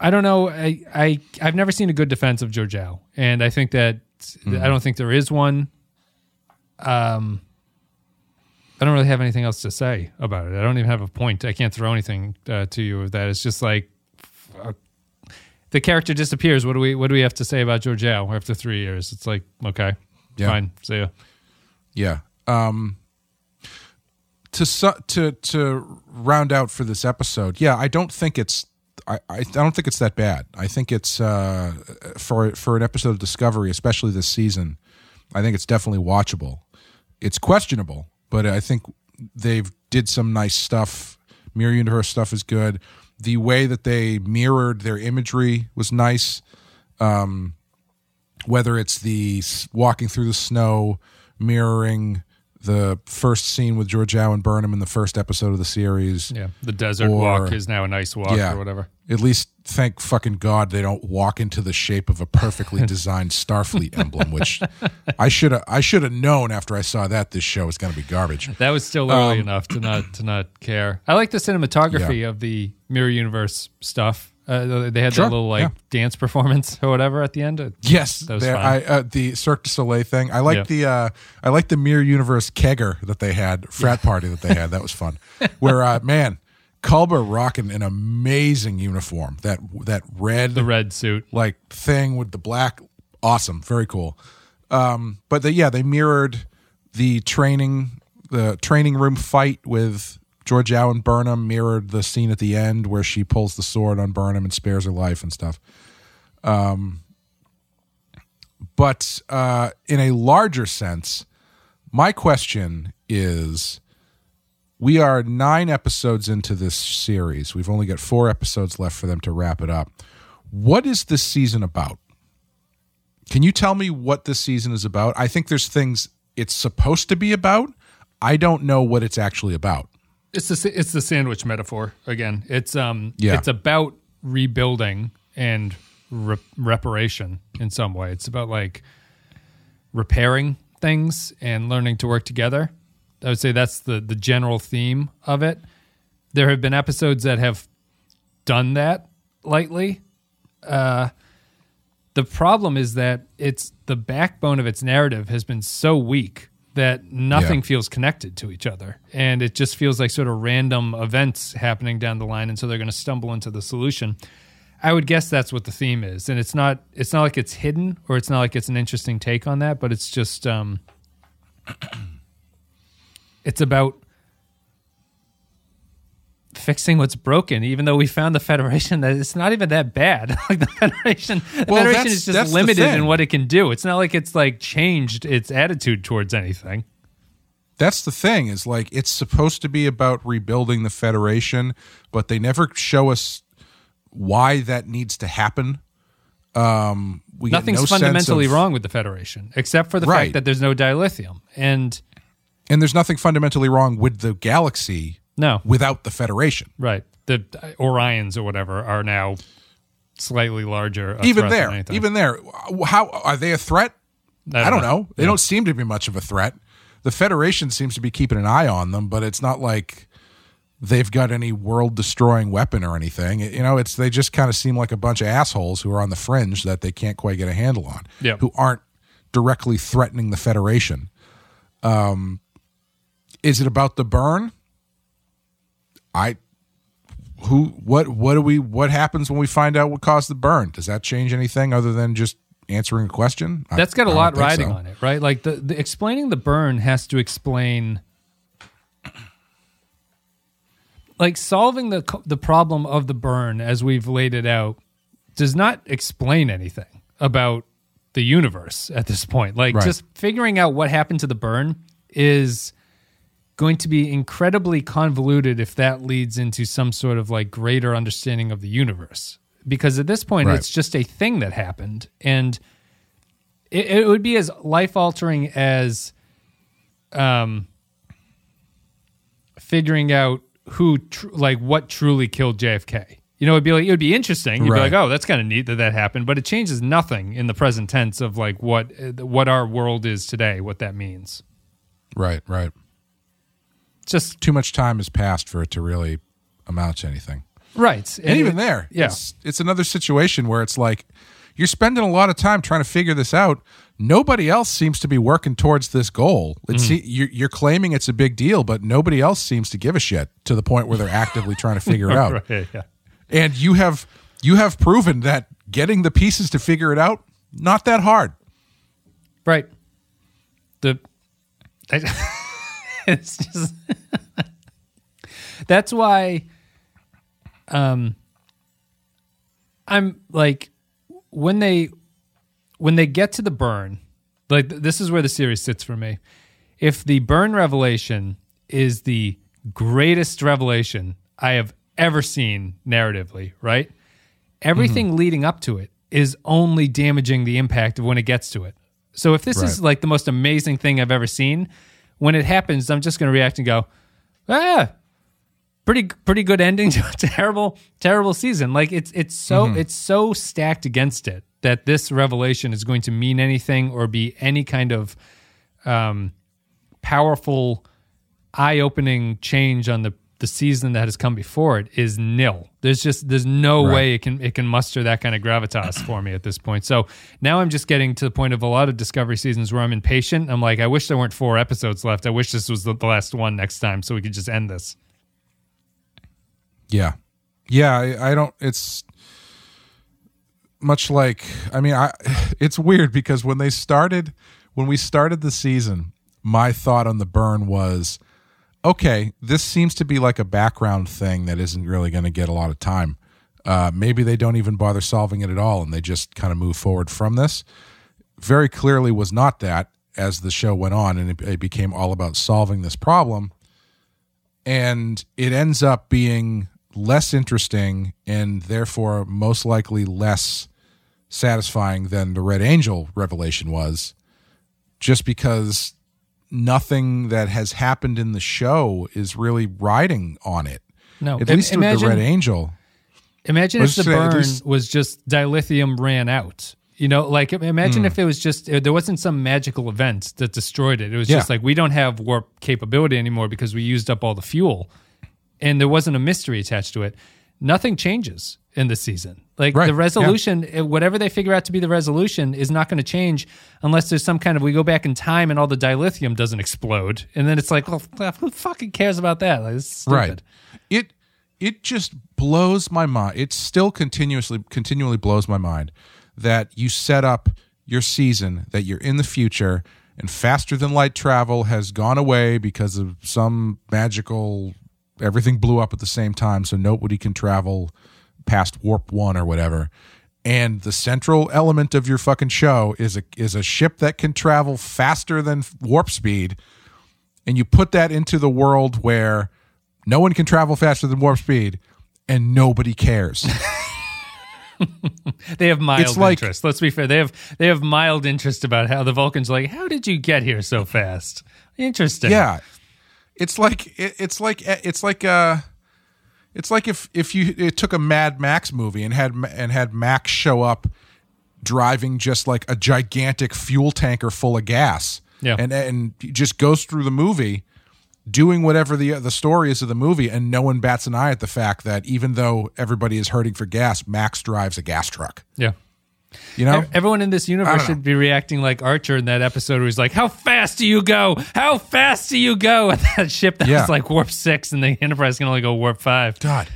I don't know. I, I I've never seen a good defense of Georgiou, and I think that I don't think there is one. Um, I don't really have anything else to say about it. I don't even have a point. I can't throw anything uh, to you with that. It's just like uh, the character disappears. What do we What do we have to say about Georgiou after three years? It's like okay, Yeah. fine, see ya. Yeah. Um to su- to to round out for this episode. Yeah, I don't think it's I, I I don't think it's that bad. I think it's uh for for an episode of Discovery, especially this season, I think it's definitely watchable. It's questionable, but I think they've did some nice stuff. Mirror universe stuff is good. The way that they mirrored their imagery was nice um, whether it's the walking through the snow, mirroring the first scene with Georgiou and Burnham in the first episode of the series. Yeah, the desert Or- walk is now a nice walk Yeah. or whatever. At least thank fucking God they don't walk into the shape of a perfectly designed Starfleet emblem, which I should have I should have known after I saw that this show is going to be garbage. That was still early um, enough to not to not care. I like the cinematography Yeah. of the Mirror Universe stuff. Uh, they had Sure, that little like yeah. dance performance or whatever at the end. It- Yes, That was there- I, uh, the Cirque du Soleil thing. I like Yeah. the uh, I like the Mirror Universe kegger that they had, frat party that they had. That was fun. Where uh, man, Culber rocking an amazing uniform. That that red the red suit. like thing with the black, awesome, very cool. Um, but the, yeah, they mirrored the training the training room fight with Georgiou Allen Burnham. Mirrored the scene at the end where she pulls the sword on Burnham and spares her life and stuff. But uh, in a larger sense, my question is we are nine episodes into this series. We've only got four episodes left for them to wrap it up. What is this season about? Can you tell me what this season is about? I think there's things it's supposed to be about. I don't know what it's actually about. It's the it's the sandwich metaphor again. It's um Yeah. it's about rebuilding and re- reparation in some way. It's about like repairing things and learning to work together. I would say that's the the general theme of it. There have been episodes that have done that lightly. Uh, the problem is that it's the backbone of its narrative has been so weak that nothing Yeah. feels connected to each other and it just feels like sort of random events happening down the line and so they're going to stumble into the solution i would guess that's what the theme is and it's not it's not like it's hidden or it's not like it's an interesting take on that but it's just um it's about fixing what's broken even though we found the federation that it's not even that bad. Like the federation the Well, federation is just limited in what it can do. It's not like it's like changed its attitude towards anything. That's the thing is like it's supposed to be about rebuilding the federation, but they never show us why that needs to happen. Um, we nothing's no fundamentally of- wrong with the federation except for the Right. fact that there's no dilithium. And and there's nothing fundamentally wrong with the galaxy no without the federation. right the orions or whatever are now slightly larger even there, even there, how are they a threat? I don't know. They Yeah. don't seem to be much of a threat. The Federation seems to be keeping an eye on them, but it's not like they've got any world destroying weapon or anything. You know, it's they just kind of seem like a bunch of assholes who are on the fringe that they can't quite get a handle on. Yep. Who aren't directly threatening the Federation. Um is it about the burn? I who what what do we what happens when we find out what caused the burn? Does that change anything other than just answering a question? That's got a I lot think riding so. on it, right? Like the, the explaining the burn has to explain like solving the the problem of the burn as we've laid it out does not explain anything about the universe at this point. Like Right. just figuring out what happened to the burn is going to be incredibly convoluted if that leads into some sort of like greater understanding of the universe. Because at this point, Right. it's just a thing that happened, and it, it would be as life altering as um, figuring out who, tr- like, what truly killed JFK. You know, it'd be like it would be interesting. You'd Right. be like, "Oh, that's kind of neat that that happened," but it changes nothing in the present tense of like what what our world is today, what that means. Right, right. Just Too much time has passed for it to really amount to anything. right, And even there, yeah. it's, it's another situation where it's like you're spending a lot of time trying to figure this out. Nobody else seems to be working towards this goal. It's Mm-hmm. you're, you're claiming it's a big deal, but nobody else seems to give a shit to the point where they're actively trying to figure it out. Right, yeah. And you have you have proven that getting the pieces to figure it out not that hard. Right. The it's just that's why um I'm like when they when they get to the burn like this is where the series sits for me. If the burn revelation is the greatest revelation I have ever seen narratively, right? Everything leading up to it is only damaging the impact of when it gets to it. So if this is like the most amazing thing I've ever seen, when it happens, I'm just going to react and go, ah, pretty pretty good ending to a terrible terrible season. Like it's it's so it's so stacked against it that this revelation is going to mean anything or be any kind of um, powerful, eye opening change on the the season that has come before it is nil. There's just there's no Right. way it can it can muster that kind of gravitas for me at this point. So now I'm just getting to the point of a lot of Discovery seasons where I'm impatient. I'm like, I wish there weren't four episodes left. I wish this was the, the last one next time so we could just end this. Yeah. Yeah, I, I don't it's much like I mean I it's weird because when they started when we started the season, my thought on the burn was okay, this seems to be like a background thing that isn't really going to get a lot of time. Uh, maybe they don't even bother solving it at all and they just kind of move forward from this. Very clearly was not that as the show went on and it, it became all about solving this problem and it ends up being less interesting and therefore most likely less satisfying than the Red Angel revelation was, just because nothing that has happened in the show is really riding on it. No, At least with the Red Angel. Imagine if the say burn least- was just dilithium ran out. You know, like imagine Hmm. if it was just there wasn't some magical event that destroyed it. It was Yeah. just like we don't have warp capability anymore because we used up all the fuel, and there wasn't a mystery attached to it. Nothing changes in the season. Like Right, the resolution, eh, whatever they figure out to be the resolution, is not going to change unless there's some kind of we go back in time and all the dilithium doesn't explode, and then it's like, well, who fucking cares about that? Like, it's stupid. Right. It it just blows my mind. It still continuously continually blows my mind that you set up your season that you're in the future and faster than light travel has gone away because of some magical everything blew up at the same time so nobody can travel past warp 1 or whatever. And the central element of your fucking show is a is a ship that can travel faster than warp speed and you put that into the world where no one can travel faster than warp speed and nobody cares. They have mild It's like- interest. Let's be fair. They have they have mild interest about how the Vulcans are like. How did you get here so fast? Interesting. yeah. It's like it, it's like it's like uh it's like if if you it took a Mad Max movie and had and had Max show up driving just like a gigantic fuel tanker full of gas. Yeah. And and just goes through the movie doing whatever the the story is of the movie, and no one bats an eye at the fact that even though everybody is hurting for gas, Max drives a gas truck. Yeah. You know, Everyone in this universe should be reacting like Archer in that episode where he's like, How fast do you go? How fast do you go? And that ship that Yeah. was like warp six and the Enterprise can only go warp five. God,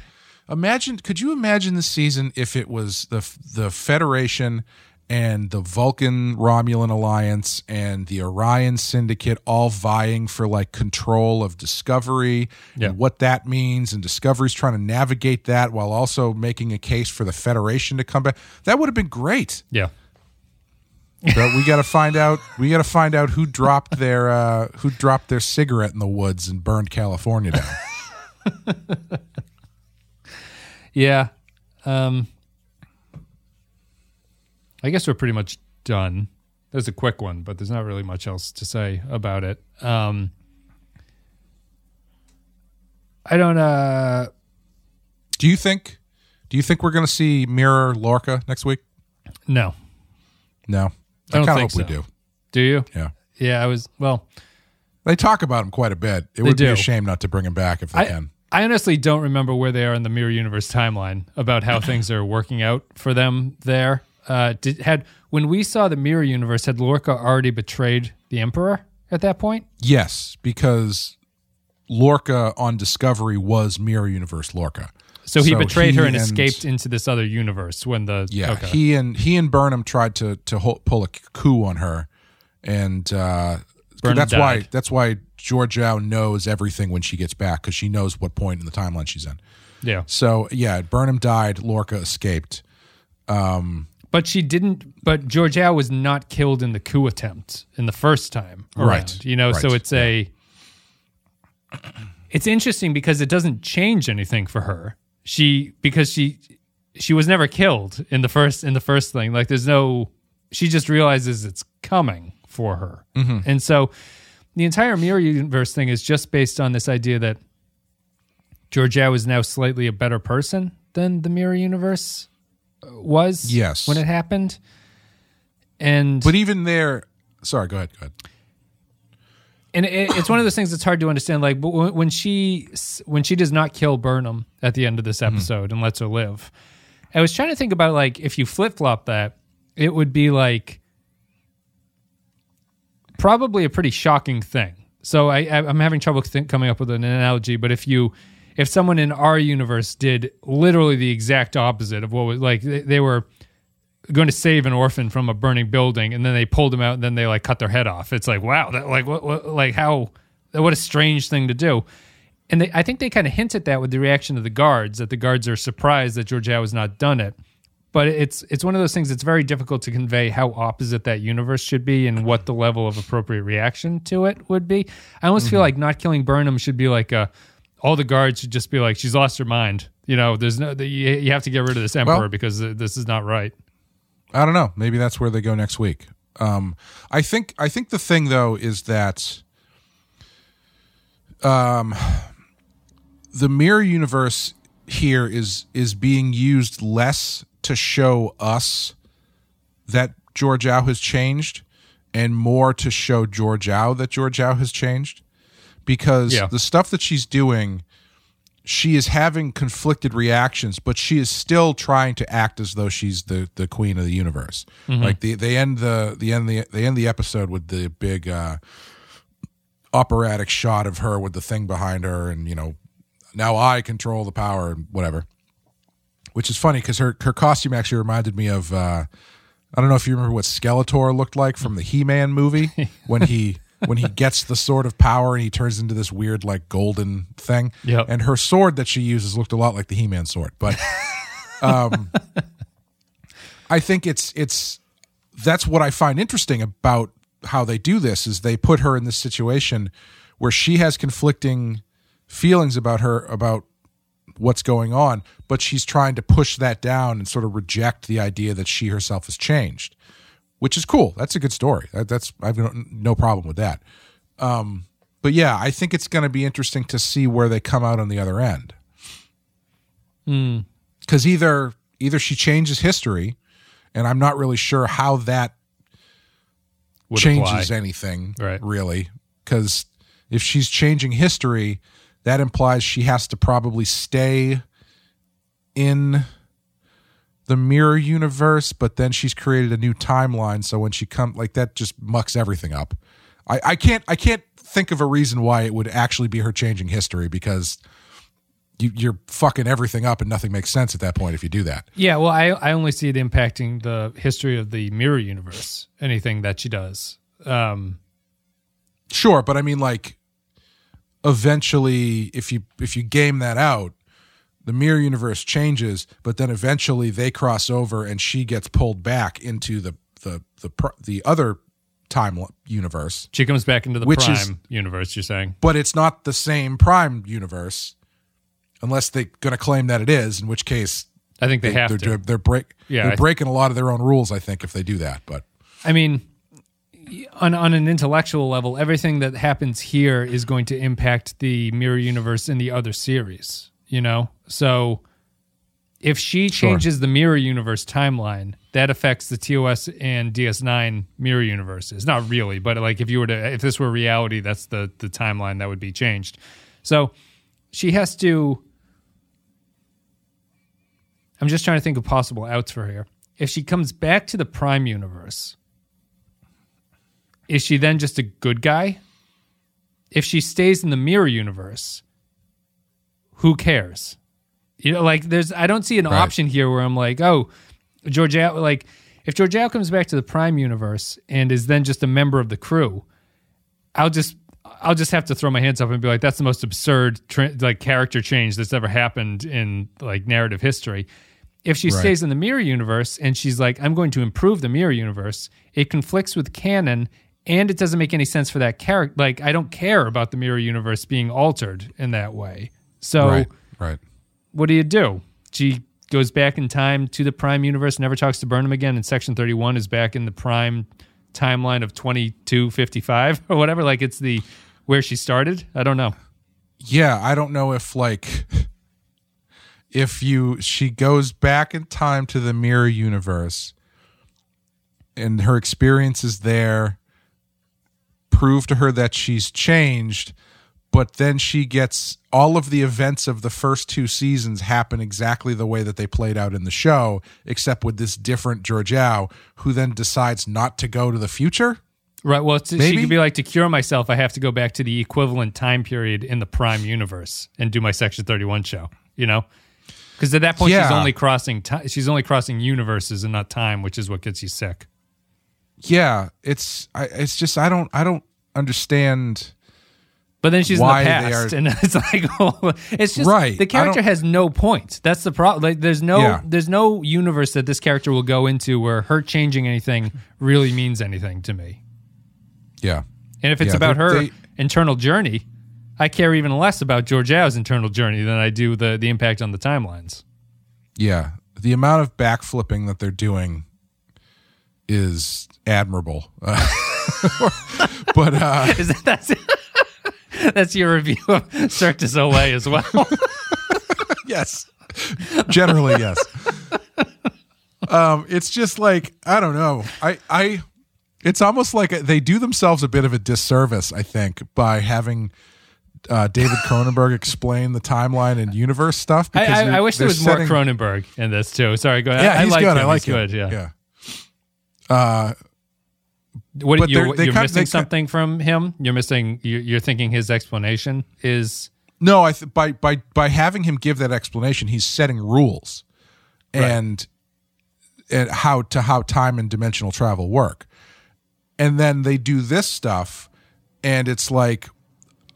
imagine. Could you imagine the season if it was the the Federation and the Vulcan Romulan alliance and the Orion Syndicate all vying for like control of Discovery Yeah. and what that means, and Discovery's trying to navigate that while also making a case for the Federation to come back. That would have been great. Yeah. But we got to find out. We got to find out who dropped their uh, who dropped their cigarette in the woods and burned California down. Yeah. Um, I guess we're pretty much done. There's a quick one, but there's not really much else to say about it. Um, I don't. Uh, Do you think? Do you think we're going to see Mirror Lorca next week? no. No, I don't think hope we do. Do you? Yeah, Yeah, I was. Well, they talk about him quite a bit. It would be a shame not to bring him back if they I, can. I honestly don't remember where they are in the Mirror Universe timeline about how things are working out for them there. Uh, did had when we saw the Mirror Universe, had Lorca already betrayed the Emperor at that point? Yes, because Lorca on Discovery was Mirror Universe Lorca. So he So betrayed her and and- escaped into this other universe when the Yeah, okay. he and he and Burnham tried to to pull a coup on her, and uh, that's why died. that's why Georgiou knows everything when she gets back because she knows what point in the timeline she's in. yeah, So yeah, Burnham died. Lorca escaped. But she didn't. But Georgiou was not killed in the coup attempt in the first time around. Right, You know, so right, it's a. It's interesting because it doesn't change anything for her. She because she she was never killed in the first in the first thing. Like there's no. She just realizes it's coming for her, mm-hmm. and so the entire mirror universe thing is just based on this idea that Georgiou is now slightly a better person than the mirror universe was Yes. when it happened. And But even there, sorry, go ahead. Go ahead. and it, it's one of those things that's hard to understand. Like when she when she does not kill Burnham at the end of this mm-hmm. episode and lets her live, I was trying to think about like if you flip flop that, it would be like probably a pretty shocking thing. So I, I'm having trouble think, coming up with an analogy, but if you if someone in our universe did literally the exact opposite of what was like they, they were going to save an orphan from a burning building and then they pulled him out and then they like cut their head off. It's like wow that like what, what like how what a strange thing to do. And they, i think they kind of hint at that with the reaction of the guards that the guards are surprised that Georgiou has not done it. But it's it's one of those things that's very difficult to convey how opposite that universe should be and what the level of appropriate reaction to it would be. I almost feel mm-hmm. like not killing burnham should be like a all the guards should just be like she's lost her mind you know there's no you, you have to get rid of this emperor Well- because this is not right I don't know. Maybe that's where they go next week. Um, I think. I think the thing though is that, um, the mirror universe here is is being used less to show us that George Georgiou has changed, and more to show George Georgiou that George Georgiou has changed, because Yeah. the stuff that she's doing she is having conflicted reactions, but she is still trying to act as though she's the, the queen of the universe. Like the they end the the end the they end the episode with the big uh, operatic shot of her with the thing behind her, and you know now I control the power and whatever. Which is funny because her her costume actually reminded me of uh, I don't know if you remember what Skeletor looked like from the He Man movie when he when he gets the sword of power and he turns into this weird like golden thing. Yep. And her sword that she uses looked a lot like the He Man sword, but um, I think it's it's that's what I find interesting about how they do this is they put her in this situation where she has conflicting feelings about her about what's going on, but she's trying to push that down and sort of reject the idea that she herself has changed, which is cool. That's a good story. That, that's I've no, no problem with that. Um, but yeah, I think it's going to be interesting to see where they come out on the other end. Because either either she changes history, and I'm not really sure how that Would changes apply. anything Right. really because if she's changing history, that implies she has to probably stay in the mirror universe, but then she's created a new timeline. So when she come like that just mucks everything up. I, I can't I can't think of a reason why it would actually be her changing history because you, you're fucking everything up and nothing makes sense at that point if you do that. Yeah, well, I I only see it impacting the history of the mirror universe. Anything that she does. Um, Sure, but I mean like eventually if you if you game that out, the mirror universe changes, but then eventually they cross over and she gets pulled back into the the the the other time universe, she comes back into the Which prime is- universe. You're saying? but it's not the same prime universe unless they're going to claim that it is, in which case I think they, have they're, to. They're, they're break Yeah, they're I- breaking a lot of their own rules, I think, if they do that. But I mean, on on an intellectual level, everything that happens here is going to impact the mirror universe in the other series. You know, so if she Sure. changes the mirror universe timeline, that affects the TOS and DS9 mirror universes. Not really, but like if you were to, if this were reality, that's the the timeline that would be changed. So she has to. I'm just trying to think of possible outs for her. If she comes back to the Prime universe, is she then just a good guy? If she stays in the mirror universe, who cares? You know, like there's I don't see an Right. option here where I'm like, oh, Georgiou like if Georgiou comes back to the Prime universe and is then just a member of the crew, I'll just I'll just have to throw my hands up and be like, that's the most absurd tra- like character change that's ever happened in like narrative history. If she Right. stays in the mirror universe and she's like, I'm going to improve the mirror universe, it conflicts with canon and it doesn't make any sense for that character. Like, I don't care about the mirror universe being altered in that way. So, right, right. What do you do? She goes back in time to the Prime universe, never talks to Burnham again, and Section 31 is back in the Prime timeline of 2255 or whatever. Like, it's the where she started. I don't know. yeah i don't know if like if you she goes back in time to the mirror universe and her experiences there prove to her that she's changed but then she gets all of the events of the first two seasons happen exactly the way that they played out in the show except with this different Georgiou who then decides not to go to the future Right. Well, it's, she could be like, to cure myself, I have to go back to the equivalent time period in the Prime universe and do my Section 31 show, you know? Because at that point, she's only crossing ti she's only crossing universes and not time, which is what gets you sick. yeah it's I, it's just i don't i don't understand But then she's Why in they the past, are- and it's like, oh, it's just Right. The I character don't- has no point. That's the problem. Like, there's no, Yeah. there's no universe that this character will go into where her changing anything really means anything to me. yeah And if it's Yeah, about they're- her they- internal journey, I care even less about Georgiou's internal journey than I do the the impact on the timelines. Yeah, the amount of backflipping that they're doing is admirable. Uh, but uh, Is that that's that's your review of Cirque du Soleil as well? yes, generally yes. Um, it's just like I don't know. I I it's almost like they do themselves a bit of a disservice. I think by having. Uh, David Cronenberg explain the timeline and universe stuff. I, because I, you're- I wish there was more setting- Cronenberg in this too. Sorry, go ahead. Yeah, I, I he's like good. him. I like he's him. good. Yeah. yeah. Uh, What But you're they cut- missing they cut- something from him? You're missing. You're, you're thinking his explanation is No, I th- by by by having him give that explanation, he's setting rules, and and how to how time and dimensional travel work, and then they do this stuff, and it's like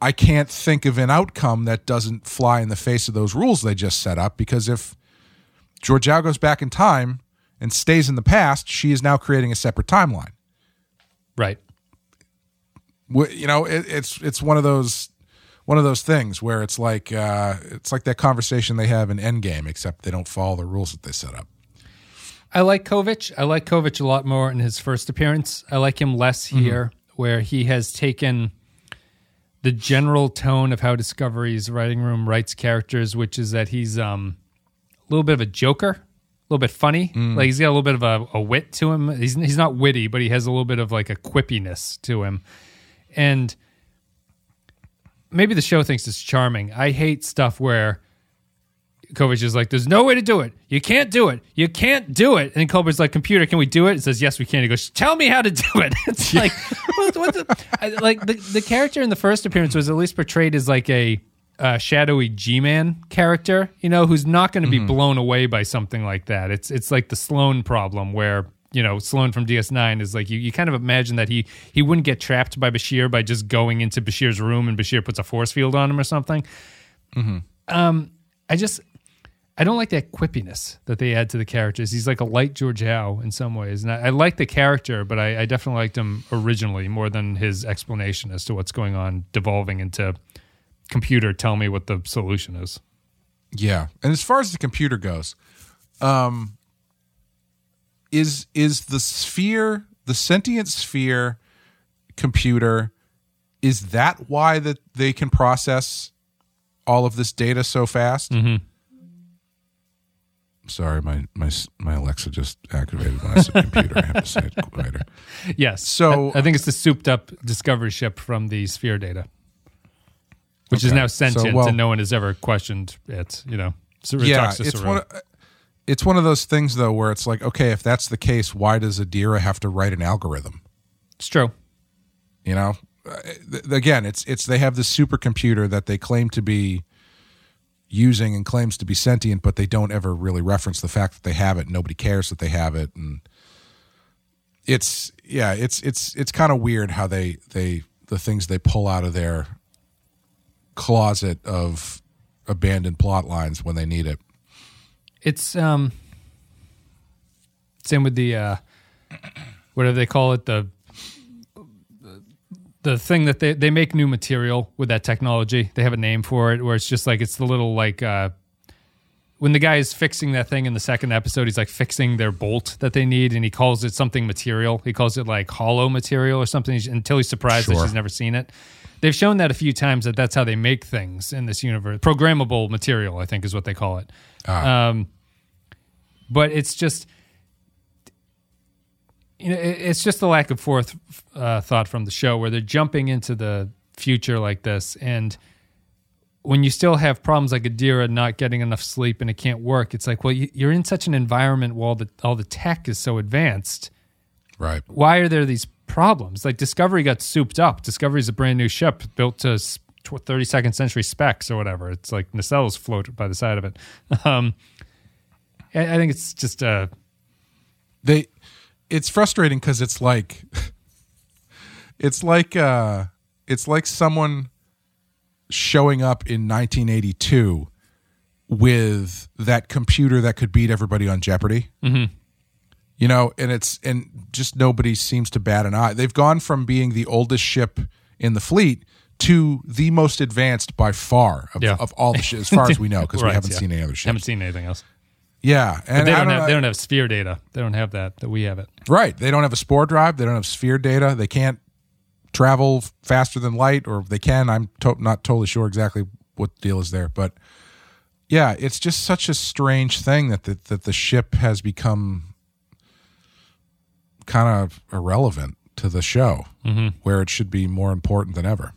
I can't think of an outcome that doesn't fly in the face of those rules they just set up because if Georgiou goes back in time and stays in the past, she is now creating a separate timeline. Right. You know it, it's it's one of those one of those things where it's like uh it's like that conversation they have in endgame except they don't follow the rules that they set up I like Kovich. I like Kovich a lot more in his first appearance. I like him less here, where he has taken the general tone of how Discovery's writing room writes characters, which is that he's um, a little bit of a joker, a little bit funny. Mm. Like he's got a little bit of a, a wit to him. He's he's not witty, but he has a little bit of like a quippiness to him, and maybe the show thinks it's charming. I hate stuff where Kovich is like, "There's no way to do it. You can't do it. You can't do it." And Culber's like, "Computer, can we do it?" It says, "Yes, we can." He goes, "Tell me how to do it." It's like, what, what the, like the the character in the first appearance was at least portrayed as like a uh, shadowy G-man character, you know, who's not going to be blown away by something like that. It's it's like the Sloan problem where you know Sloan from DS9 is like you, you kind of imagine that he he wouldn't get trapped by Bashir by just going into Bashir's room and Bashir puts a force field on him or something. Um, I just I don't like that quippiness that they add to the characters. He's like a light Georgiou in some ways, and I, I like the character, but I, I definitely liked him originally more than his explanation as to what's going on, devolving into computer. Tell me what the solution is. Yeah, and as far as the computer goes, um, is is the sphere the sentient sphere computer? Is that why that they can process all of this data so fast? Mm-hmm. Sorry, my my my Alexa just activated my computer. I have to say it quieter. Yes. So- I, I think it's the souped up Discovery ship from the Sphere data, which is Okay. now So, sentient, well- and no one has ever questioned it. You know, so yeah, it's one. Of, it's one of those things though where it's like, okay, if that's the case, why does Adira have to write an algorithm? It's true. You know, Uh, again, it's it's they have this supercomputer that they claim to be using and claims to be sentient, but they don't ever really reference the fact that they have it. Nobody cares that they have it, and it's yeah, it's it's it's kind of weird how they they the things they pull out of their closet of abandoned plot lines when they need it. It's um same with the uh whatever they call it the the thing that they they make new material with that technology. They have a name for it where it's just like it's the little like uh when the guy is fixing that thing in the second episode, he's like fixing their bolt that they need, and he calls it something material. He calls it like hollow material or something until he's surprised that she's never seen it. They've shown that a few times that that's how they make things in this universe. Programmable material, I think, is what they call it. Um, but it's just you know it's just the lack of forth uh, thought from the show where they're jumping into the future like this and when you still have problems like Adira not getting enough sleep and it can't work it's like well you- you're in such an environment where all the all the tech is so advanced Right. why are there these problems. Like discovery got souped up. Discovery's a brand new ship built to 32nd century specs or whatever. It's like nacelles float by the side of it. Um I, think it's just uh they it's frustrating because it's like it's like uh it's like someone showing up in 1982 with that computer that could beat everybody on jeopardy. Mm-hmm. You know and it's and just nobody seems to bat an eye they've gone from being the oldest ship in the fleet to the most advanced by far of, Yeah. of all the ships as far as we know because we haven't yeah. seen any other ships haven't seen anything else yeah and they I don't, have know- they don't have sphere data. They don't have that that we have it. Right. They don't have a spore drive. They don't have sphere data. They can't travel faster than light, or if they can, I'm to- not totally sure exactly what the deal is there. But yeah, it's just such a strange thing that the, that the ship has become kind of irrelevant to the show, where it should be more important than ever.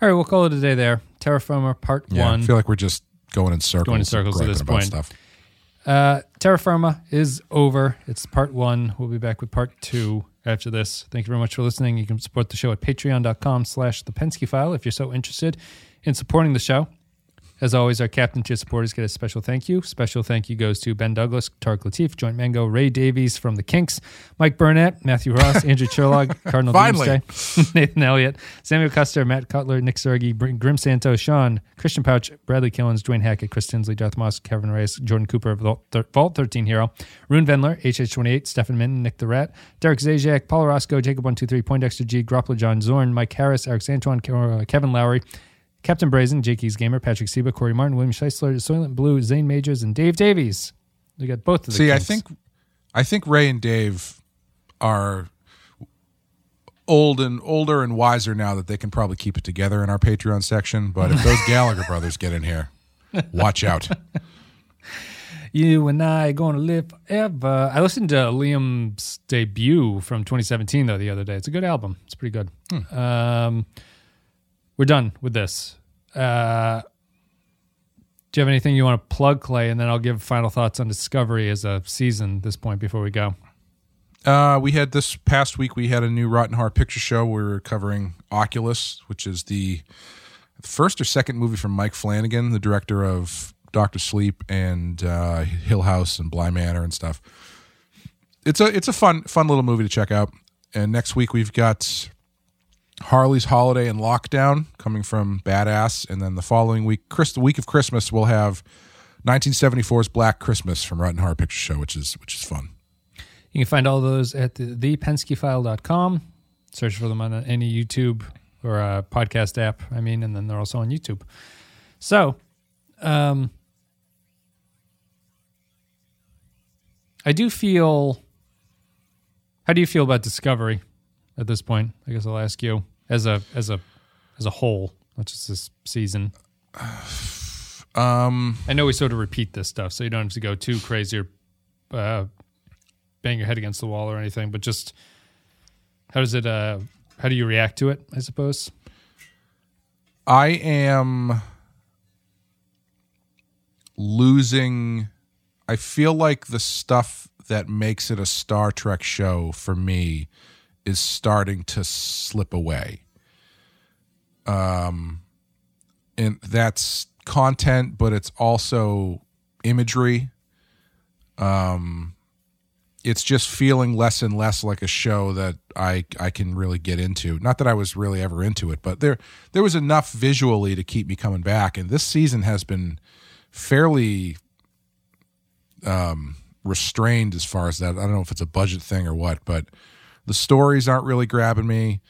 All right, we'll call it a day there. Terra Firma Part Yeah, One. I feel like we're just going in circles, Going in circles at this point. Stuff. Uh, Terra Firma is over. It's part one. We'll be back with part two after this. Thank you very much for listening. You can support the show at patreon.com slash the Pensky file if you're so interested in supporting the show. As always, our captain tier supporters get a special thank you. Special thank you goes to Ben Douglas, Tark Latif, Joint Mango, Ray Davies from the Kinks, Mike Burnett, Matthew Ross, Andrew Cherlog, Cardinal. Doomsday, Nathan Elliott, Samuel Custer, Matt Cutler, Nick Sergi, Grim Santo, Sean, Christian Pouch, Bradley Killens, Dwayne Hackett, Chris Tinsley, Darth Moss, Kevin Reyes, Jordan Cooper, Vault, thir- Vault 13 Hero, Rune Vendler, HH28, Stefan Minton, Nick the Rat, Derek Zajac, Paul Roscoe, Jacob123, Poindexter G, Groppler John Zorn, Mike Harris, Eric Santuan, Ke- uh, Kevin Lowry, Captain Brazen, Jake Keys Gamer, Patrick Seba, Corey Martin, William Scheisler, Soylent Blue, Zane Majors, and Dave Davies. We got both of the See, I think, I think Ray and Dave are old and older and wiser now that they can probably keep it together in our Patreon section. But if those Gallagher brothers get in here, watch out. You and I gonna live forever. I listened to Liam's debut from 2017 though the other day. It's a good album. It's pretty good. Um, we're done with this. Uh, do you have anything you want to plug, Clay? And then I'll give final thoughts on Discovery as a season. This point, before we go. Uh, we had this past week. We had a new Rotten Heart picture show. We were covering Oculus, which is the first or second movie from Mike Flanagan, the director of Doctor Sleep and uh, Hill House and Bly Manor and stuff. It's a it's a fun fun little movie to check out. And next week we've got Harley's Holiday and Lockdown coming from Badass, and then the following week, Chris, the week of Christmas, we'll have 1974's Black Christmas from Rotten Heart Picture Show, which is which is fun. You can find all those at the, thepenskyfile.com. Search for them on any YouTube or a podcast app, I mean, and then they're also on YouTube. So, um, I do feel. How do you feel about Discovery at this point? I guess I'll ask you as a as a as a whole, not just this season. Um, I know we sort of repeat this stuff, so you don't have to go too crazy or uh, bang your head against the wall or anything. But just how does it? Uh, how do you react to it? I suppose. I am losing. I feel like the stuff that makes it a Star Trek show for me is starting to slip away. Um, and that's content, but it's also imagery. Um, it's just feeling less and less like a show that I I can really get into. Not that I was really ever into it, but there there was enough visually to keep me coming back. And this season has been fairly um, restrained as far as that. I don't know if it's a budget thing or what, but the stories aren't really grabbing me.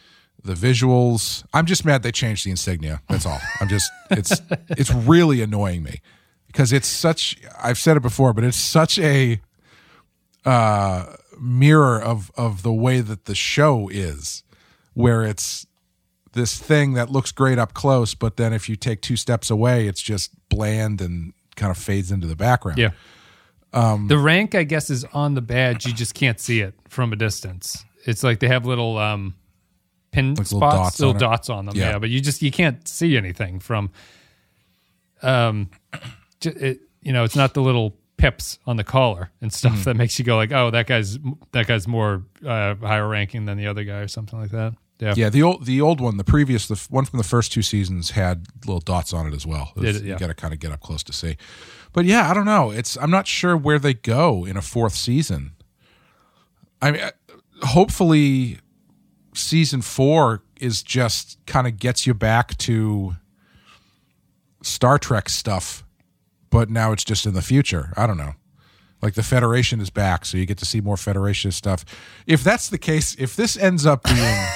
The visuals, I'm just mad they changed the insignia. That's all. I'm just it's it's really annoying me because it's such. I've said it before, but it's such a uh, mirror of of the way that the show is, where it's this thing that looks great up close, but then if you take two steps away, it's just bland and kind of fades into the background. Yeah. Um, the rank, I guess, is on the badge. You just can't see it from a distance. It's like they have little um, pin Like little spots, dots little on dots on them. Yeah. Yeah. but you just you can't see anything from. Um, it, you know, it's not the little pips on the collar and stuff Mm-hmm. that makes you go like, oh, that guy's that guy's more uh, higher ranking than the other guy or something like that. Yeah, Yeah, the old the old one, the previous, the f- one from the first two seasons had little dots on it as well. It was- it? You got to kind of get up close to see. But yeah, I don't know. It's I'm not sure where they go in a fourth season. I mean, hopefully, season four is just kind of gets you back to Star Trek stuff, but now it's just in the future. I don't know. Like the Federation is back, so you get to see more Federation stuff. If that's the case, if this ends up being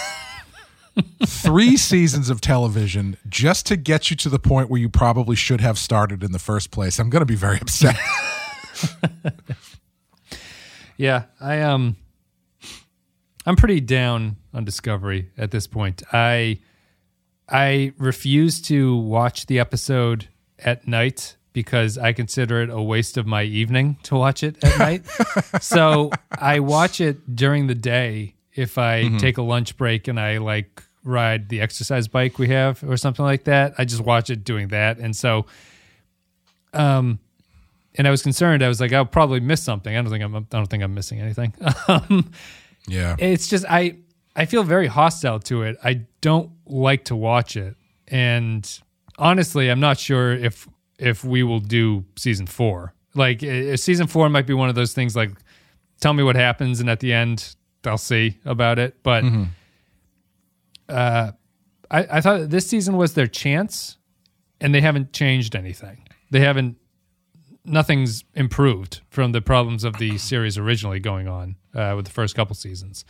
three seasons of television just to get you to the point where you probably should have started in the first place, I'm going to be very upset. Yeah, I um I'm pretty down on Discovery at this point. I I refuse to watch the episode at night because I consider it a waste of my evening to watch it at night. So I watch it during the day if I take a lunch break and I like ride the exercise bike we have or something like that. I just watch it doing that. And so um and I was concerned. I was like, I'll probably miss something. I don't think I'm. I don't think I'm missing anything. Um, yeah. it's just I. I feel very hostile to it. I don't like to watch it, and honestly, I'm not sure if if we will do season four. Like season four might be one of those things. Like, tell me what happens, and at the end, I'll see about it. But uh, I, I thought this season was their chance, and they haven't changed anything. They haven't nothing's improved from the problems of the series originally going on uh, with the first couple seasons.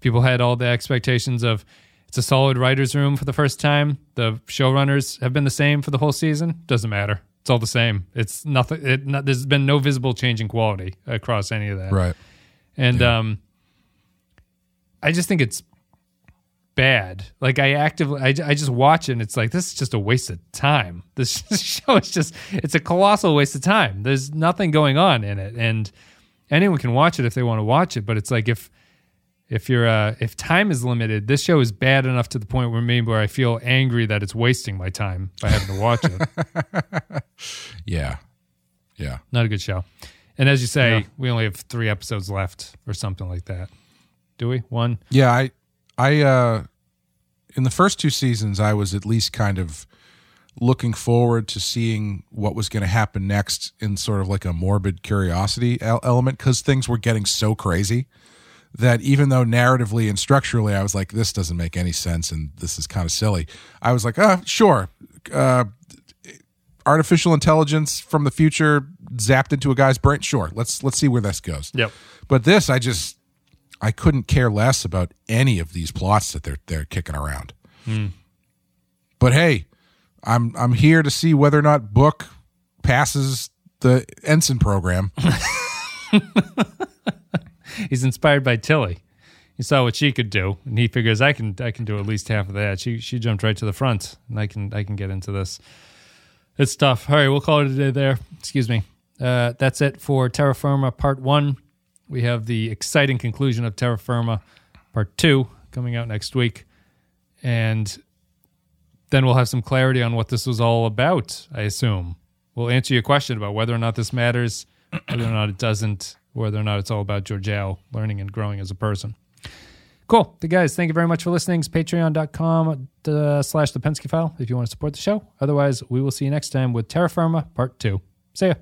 People had all the expectations of it's a solid writer's room for the first time. The showrunners have been the same for the whole season. Doesn't matter. It's all the same. It's nothing. It, not, there's been no visible change in quality across any of that. Right. And um, I just think it's bad. Like I actively, I, I just watch it and it's like, this is just a waste of time. This show is just, it's a colossal waste of time. There's nothing going on in it. And anyone can watch it if they want to watch it. But it's like, if, if you're uh, if time is limited, this show is bad enough to the point where maybe where I feel angry that it's wasting my time by having to watch it. Yeah. Yeah. Not a good show. And as you say, we only have three episodes left or something like that. Do we? One? Yeah, I I uh in the first two seasons I was at least kind of looking forward to seeing what was going to happen next in sort of like a morbid curiosity element cuz things were getting so crazy that even though narratively and structurally I was like this doesn't make any sense and this is kind of silly. I was like, "Uh, sure. Uh artificial intelligence from the future zapped into a guy's brain. Sure. Let's let's see where this goes." Yep. But this, I just I couldn't care less about any of these plots that they're they're kicking around. But hey, I'm I'm here to see whether or not Book passes the ensign program. He's inspired by Tilly. He saw what she could do, and he figures I can I can do at least half of that. She she jumped right to the front, and I can I can get into this. It's tough. All right, we'll call it a day there. Excuse me. Uh, that's it for Terra Firma Part One. We have the exciting conclusion of Terra Firma Part Two coming out next week, and then we'll have some clarity on what this was all about. I assume we'll answer your question about whether or not this matters, whether or not it doesn't, whether or not it's all about Georgiou learning and growing as a person. Cool. The guys, thank you very much for listening. It's patreon.com uh, slash the Pensky file if you want to support the show. Otherwise, we will see you next time with Terra Firma Part 2. See ya.